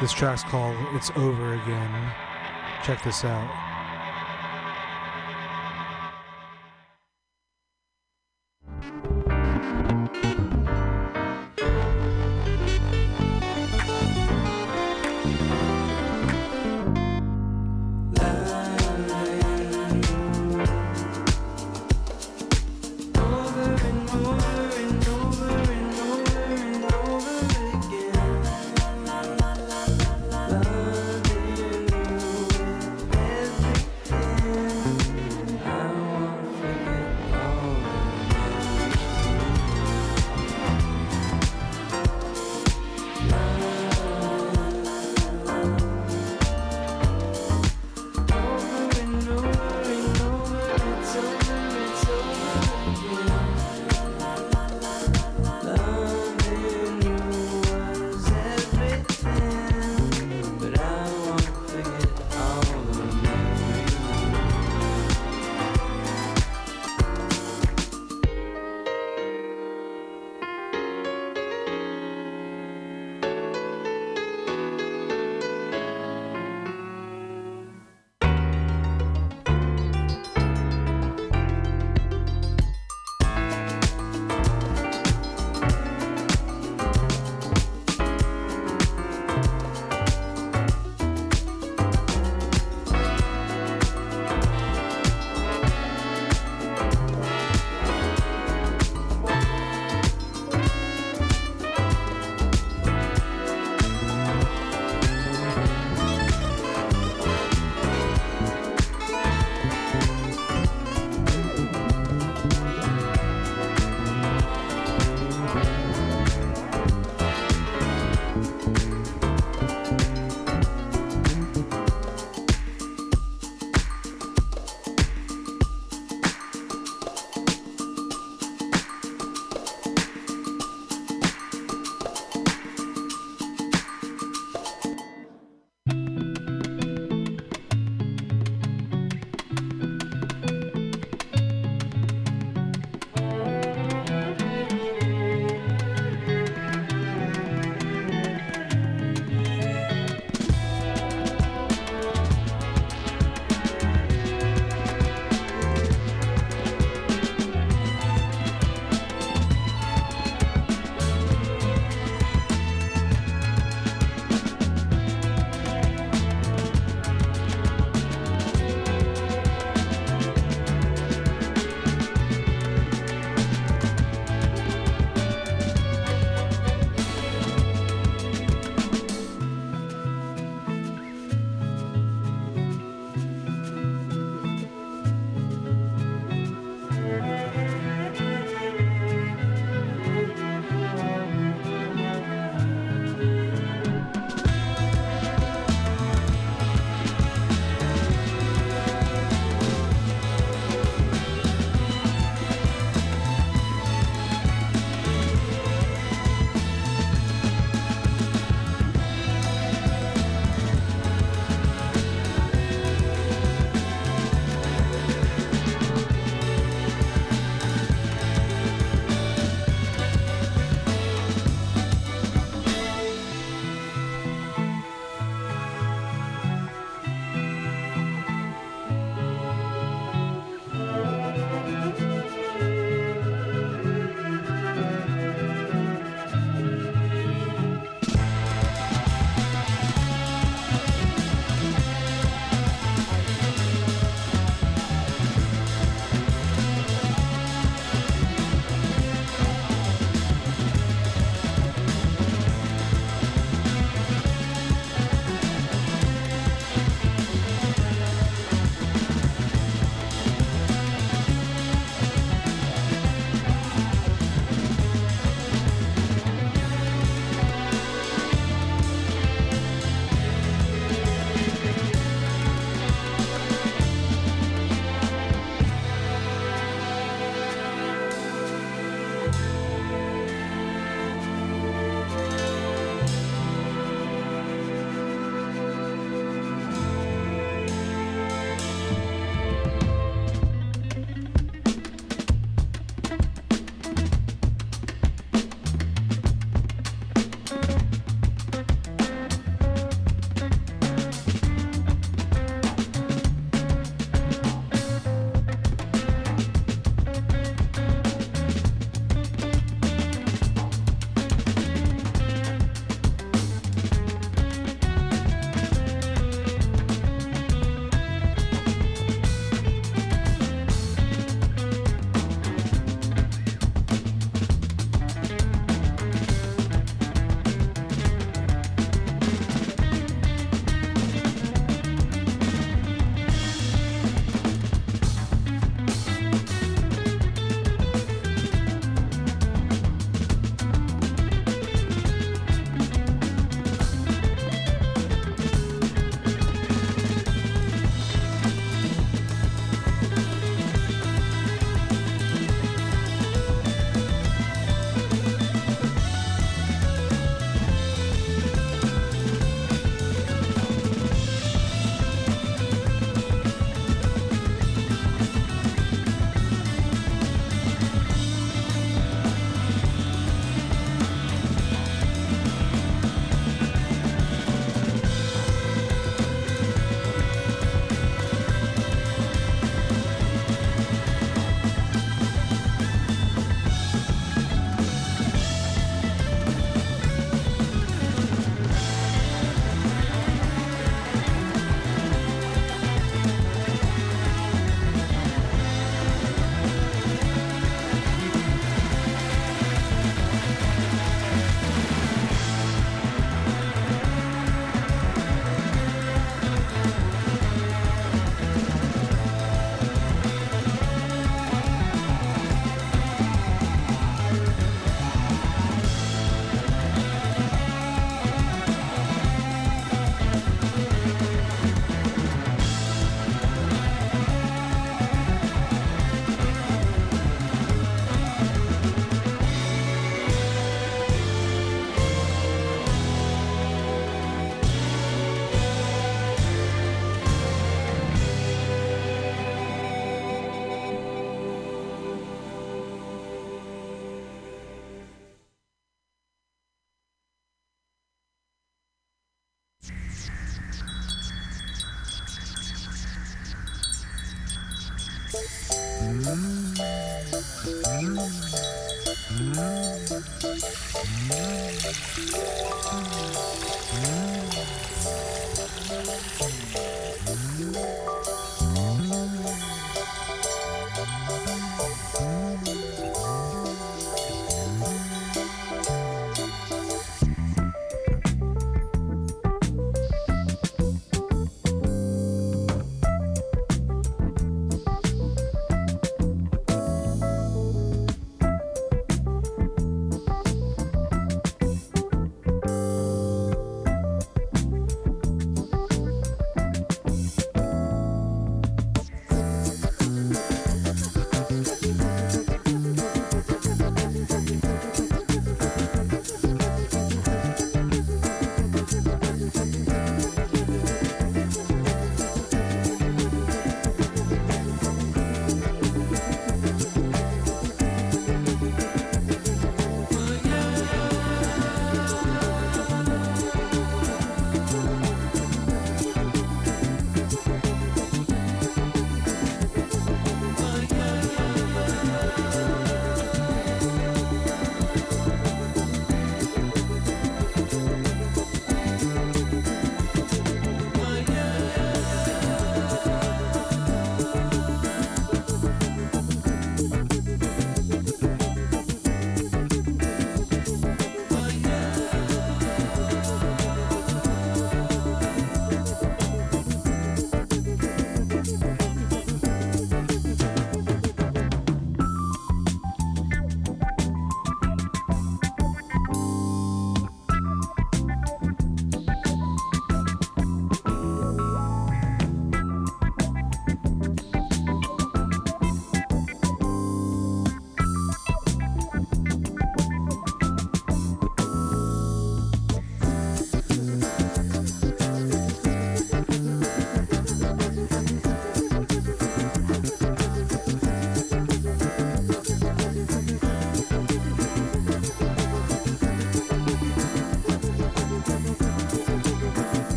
This track's called It's Over Again. Check this out.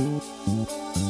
Música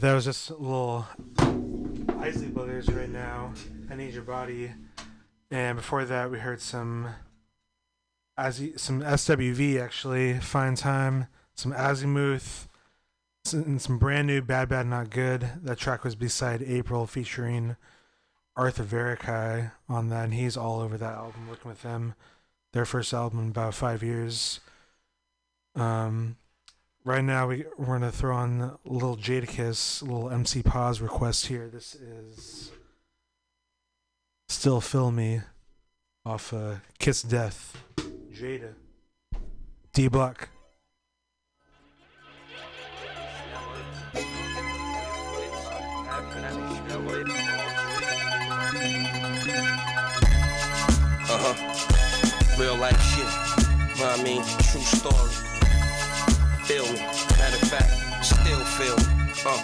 That was just a little Isley Brothers right now. I need your body, and before that we heard some some SWV actually. Fine time, some Azimuth, and some brand new Bad Bad Not Good. That track was beside April featuring Arthur Verocai on that, and he's all over that album. Working with them, their first album in about five years. Um, right now we we're gonna throw on a little Jadakiss, a little MC Pause request here. This is "Still Feel Me" off uh, Kiss Death. Jada, D Block. Uh huh. Real life shit. Know what I mean? True story. Feel. Matter of fact, still feel. Uh,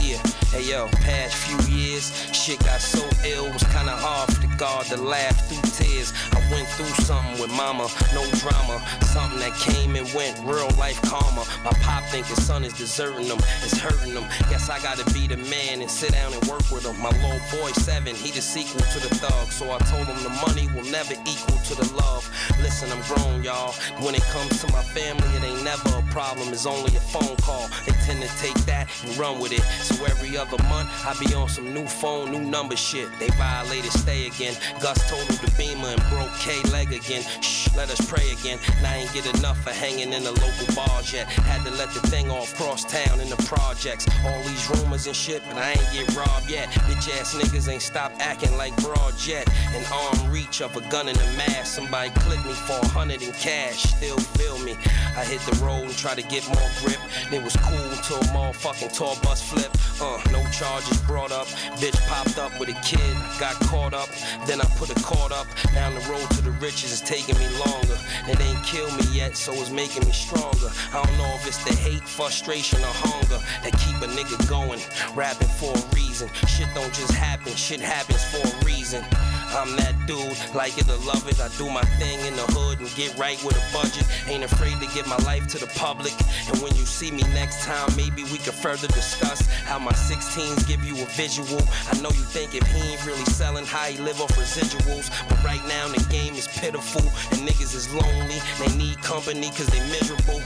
yeah. Hey yo, past few years, shit got so ill, was kinda hard for the God to laugh through tears. I went through something with mama, no drama. Something that came and went, real life karma. My pop think his son is deserting him, it's hurting him. Guess I gotta be the man and sit down and work with him. My little boy, seven, he the sequel to the thug. So I told him the money will never equal to the love. Listen, I'm grown, y'all. When it comes to my family, it ain't never a problem, it's only a phone call. They tend to take that and run with it. So every other month, I be on some new phone, new number shit. They violated, stay again. Gus totaled the beamer and broke K leg again. Shh, let us pray again. Now I ain't get enough for hanging in the local bars yet. Had to let the thing off cross town in the projects. All these rumors and shit, but I ain't get robbed yet. Bitch ass niggas ain't stopped acting like broad jet. An arm reach of a gun in a mask. Somebody clip me for a hundred in cash. Still feel me. I hit the road and try to get more grip. It was cool a motherfucking bus flip. Uh, no charges brought up. Bitch popped up with a kid. Got caught up. Then I put a cord up. Down the road to the riches is taking me longer. It ain't killed me yet, so it's making me stronger. I don't know if it's the hate, frustration, or hunger that keep a nigga going. Rapping for a reason. Shit don't just happen. Shit happens for a reason. I'm that dude, like it or love it. I do my thing in the hood and get right with a budget. Ain't afraid to give my life to the public. And when you see me next time, maybe we could further discuss how my 16s give you a visual. I know you think if he ain't really selling, how he live off residuals. But right now the game is pitiful and niggas is lonely. They need company cause they miserable.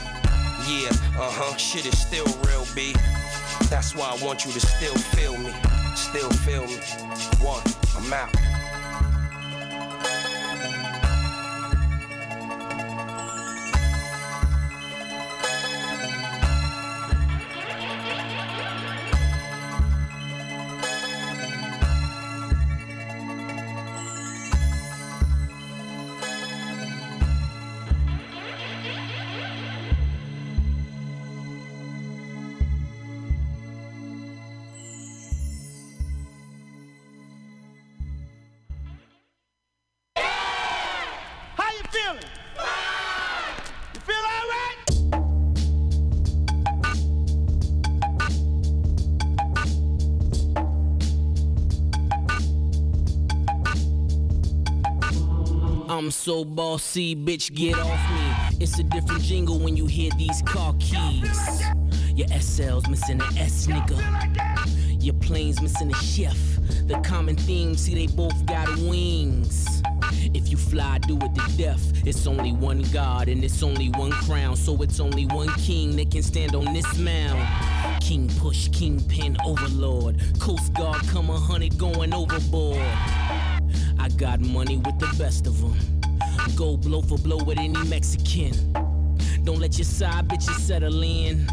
Yeah, uh huh, shit is still real, B. That's why I want you to still feel me. Still feel me. One, I'm out. So bossy, bitch, get off me. It's a different jingle when you hear these car keys. Your SL's missing an S, nigga. Your plane's missing a chef. The common theme, see, they both got wings. If you fly, do it to death. It's only one God and it's only one crown. So it's only one king that can stand on this mound. King push, kingpin, overlord. Coast Guard come a hundred going overboard. I got money with the best of them. Go blow for blow with any Mexican. Don't let your side bitches settle in.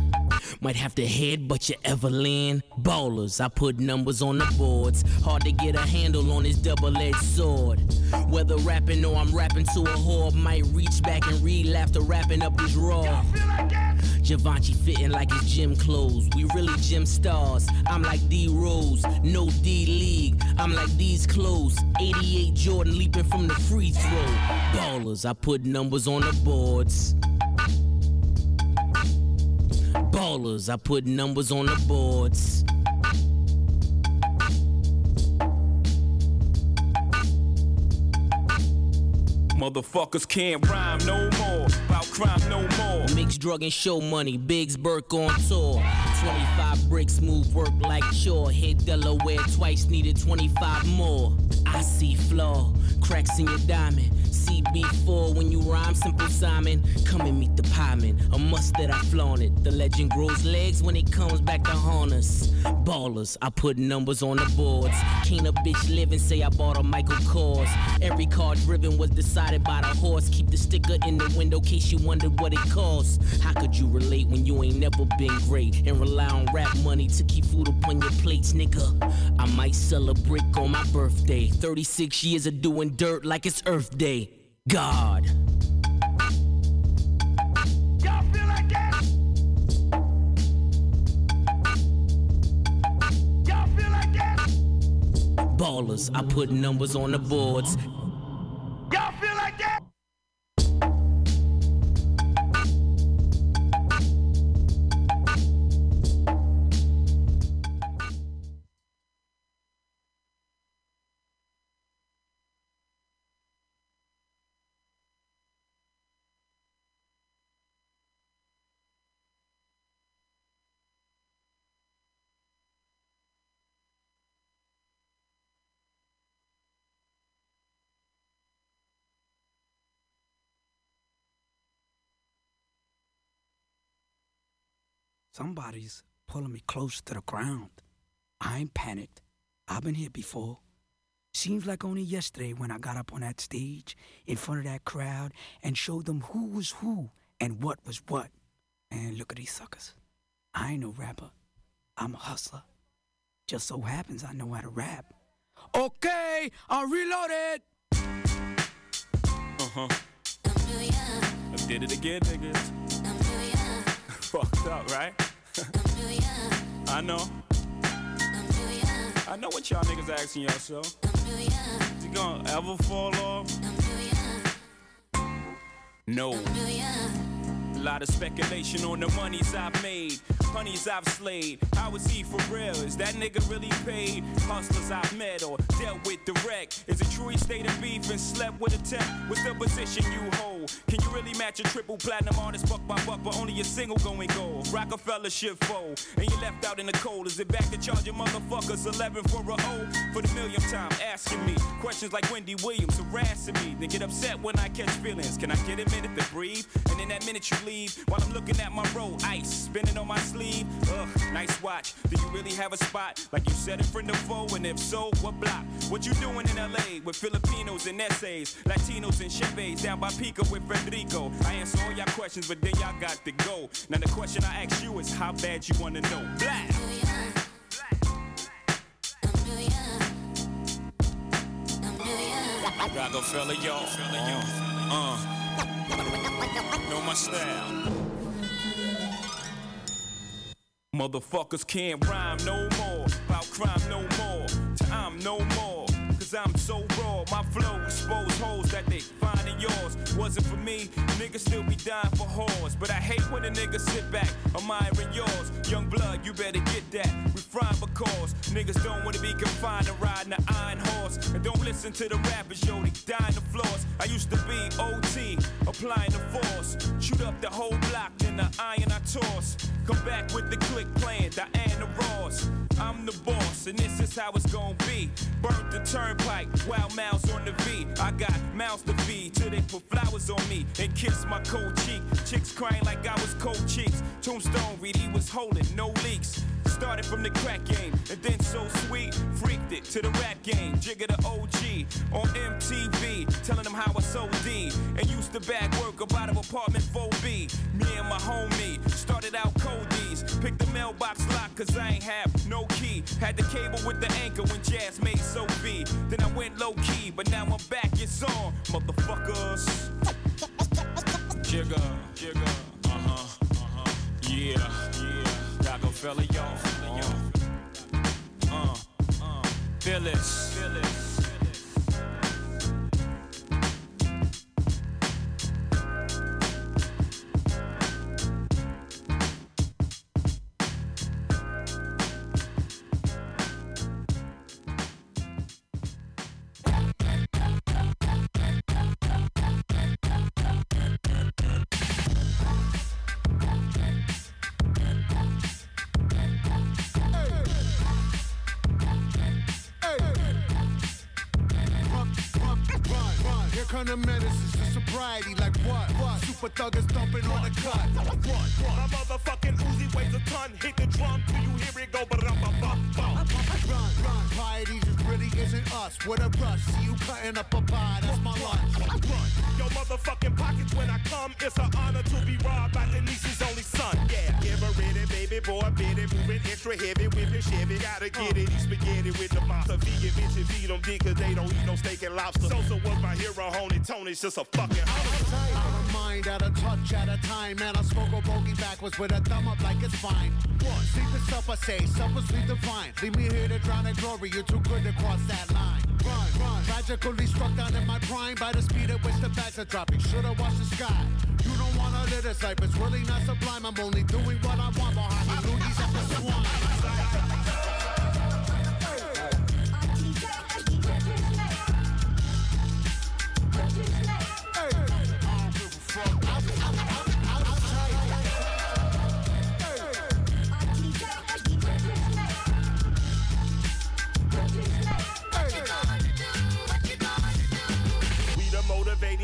Might have to head, but you Evelyn. Ballers, I put numbers on the boards. Hard to get a handle on this double edged sword. Whether rapping or I'm rapping to a whore, might reach back and read after wrapping up this raw. Givenchy fitting like his gym clothes. We really gym stars. I'm like D Rose, no D League. I'm like these clothes. 88 Jordan leaping from the free throw. Ballers, I put numbers on the boards. Ballers, I put numbers on the boards. Motherfuckers can't rhyme no more. About crime no more. Mixed drug and show money, Biggs Burke on tour. 25 bricks move work like chore. Hit Delaware twice, needed 25 more. I see flaw, cracks in your diamond. CB4 when you rhyme, simple Simon. Come and meet the pieman, a must that I flaunt it. The legend grows legs when it comes back to haunt us. Ballers, I put numbers on the boards. Can't a bitch live and say I bought a Michael Kors. Every car driven was decided by the horse. Keep the sticker in the window, case you wondered what it costs. How could you relate when you ain't never been great and rely on rap money to keep food upon your plates, nigga? I might sell a brick on my birthday. 36 years of doing dirt like it's Earth Day. God. Ballers, I put numbers on the boards. Somebody's pulling me close to the ground. I ain't panicked. I've been here before. Seems like only yesterday when I got up on that stage in front of that crowd and showed them who was who and what was what. And look at these suckers. I ain't no rapper. I'm a hustler. Just so happens I know how to rap. Okay, I'm reloaded. Uh huh. I did it again, niggas. Fucked up, right? I know. I know what y'all niggas asking yourself. It gonna ever fall off? No. A lot of speculation on the monies I've made, honeys I've slayed. How is he for real? Is that nigga really paid? Hustlers I've met or dealt with direct. Is it true he stayed in beef and slept with a tech? What's the position you hold? Can you really match a triple platinum artist buck by buck, but only a single going gold? Rockefeller shit fold, and you left out in the cold. Is it back to charging motherfuckers 11 for a a O? For the millionth time, asking me questions like Wendy Williams harassing me. They get upset when I catch feelings. Can I get a minute to breathe? And in that minute you leave while I'm looking at my roll, ice spinning on my sleeve. Ugh, nice watch. Do you really have a spot like you said in front of foe? And if so, what block? What you doing in LA with Filipinos and essays, Latinos and Chevys down by Pico with Federico? I answer all y'all questions, but then y'all got to go. Now the question I ask you is how bad you wanna know. Black. Rockefeller, y'all. Uh, uh. Know my style. Motherfuckers can't rhyme no more. About crime no more. To I'm no more. Cause I'm so raw. my flow expose holes that they find. Wasn't for me, niggas still be dying for whores. But I hate when a nigga sit back, admiring yours. Young blood, you better get that. We frying for because niggas don't wanna be confined to riding an iron horse. And don't listen to the rappers, yo, they dying the floors. I used to be OT, applying the force. Shoot up the whole block, then the iron I toss. Come back with the click playing Diana Ross. I'm the boss, and this is how it's gonna be. Burnt the turnpike, wild mouths on the V. I got mouths to feed till they put flowers on me and kiss my cold cheek. Chicks crying like I was cold cheeks. Tombstone read he was holding, no leaks. Started from the crack game, and then so sweet, freaked it to the rap game. Jigga the OG on MTV, telling them how I sold D. And used to back work up out of apartment 4B. Me and my homie started out coldies. Picked the mailbox lock, cause I ain't have no key. Had the cable with the anchor when Jazz made Sophie. Then I went low key, but now I'm back, it's on, motherfuckers. Jigga, jigga, uh huh, uh huh, yeah, yeah. Rockefeller, y'all, uh, uh, Phyllis, Phyllis. Come the menaces to sobriety, like what? What? Super thuggers thumping on the cut. What? My motherfucking Uzi weighs a ton. Hit the drum till you hear it go, but I'm a bump. Run, run. Piety just really isn't us. What a rush. See you cutting up a pie, that's my lunch. Run. Yo, motherfucking pockets when I come. It's an honor to be robbed by Denise's only son. Yeah, give her ready, baby boy, bitty, moving extra heavy, whipping Chevy. Gotta get it, eat spaghetti with the monster. Vegan bitches feed them dick cause they don't eat no steak and lobster. Sosa was my hero, Honey Tony's just a fucking of mind, out of touch, at a time. Man, I smoke a bogey backwards with a thumb up like it's fine. What? Sleep is self, I say. Is sleep divine. Leave me here to drown in glory. You're too good to cross that line. Run, run. Tragically struck down in my prime by the speed at which the bags are dropping. Should've watched the sky. You don't wanna live this life. It's really not sublime. I'm only doing what I want behind the loogies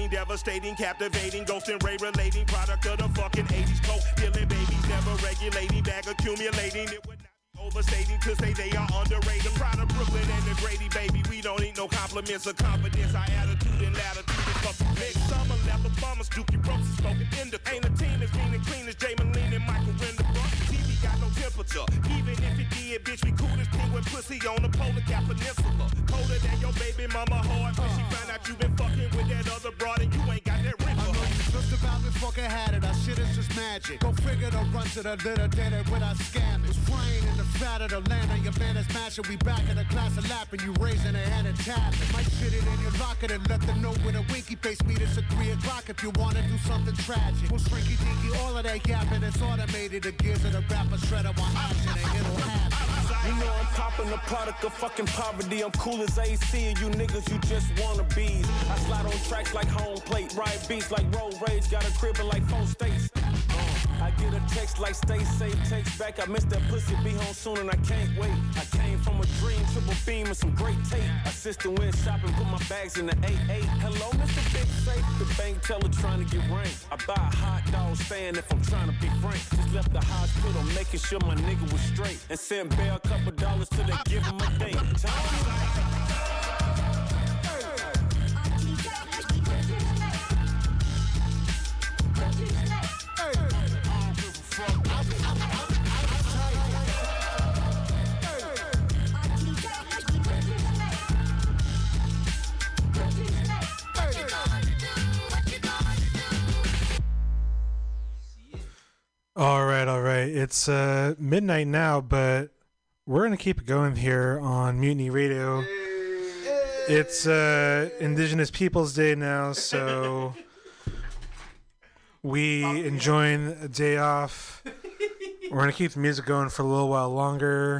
motivating, devastating, captivating, ghost and ray relating, product of the fucking 80s. Coke dealing babies, never regulating, bag accumulating. It would not be overstating to say they are underrated. Proud of Brooklyn and the Grady, baby. We don't need no compliments or confidence. Our attitude and latitude is fucking big. Summer level bummers, Dookie Ropes is smoking indica. Ain't a team as mean and clean as Jaime Meline and Michael Renderbrook. TV got no temperature. Even if it did, bitch, we cool as penguin pussy on the polar cap peninsula. Colder than your baby mama hard when she you been fucking with that other broad and you ain't got that ring for her. Just about me fucking had it. Our shit is just magic. Go figure to run to the little dead it without scamming. It's flying in the fat of the land on your man is mashing. We back in the class of lapping. You raising a hand and tapping. Might shit it in your locker and let them know with a winky face. Meet us at 3 o'clock if you wanna do something tragic. We'll shrinky dinky, all of that yapping. It's automated. The gears of the rapper shredder want action and it'll happen. You know I'm popping the product of fucking poverty. I'm cool as AC, and you niggas, you just wanna bees. I slide on tracks like home plate, ride beats like road rage, got a crib like four states. I get a text like stay safe, text back. I miss that pussy, be home soon, and I can't wait. I came from a dream, triple beam, and some great tape. My Assistant went shopping, put my bags in the 8-8. Hello, Mr. Big Safe. The bank teller trying to get ranked. I buy a hot dog stand if I'm trying to be frank. Just left the hospital, making sure my nigga was straight. And sent Bear a couple dollars till they give him a date. Time. All right, all right. It's uh, midnight now, but we're gonna keep it going here on Mutiny Radio. It's uh, Indigenous Peoples Day now, so we enjoying a day off. We're gonna keep the music going for a little while longer.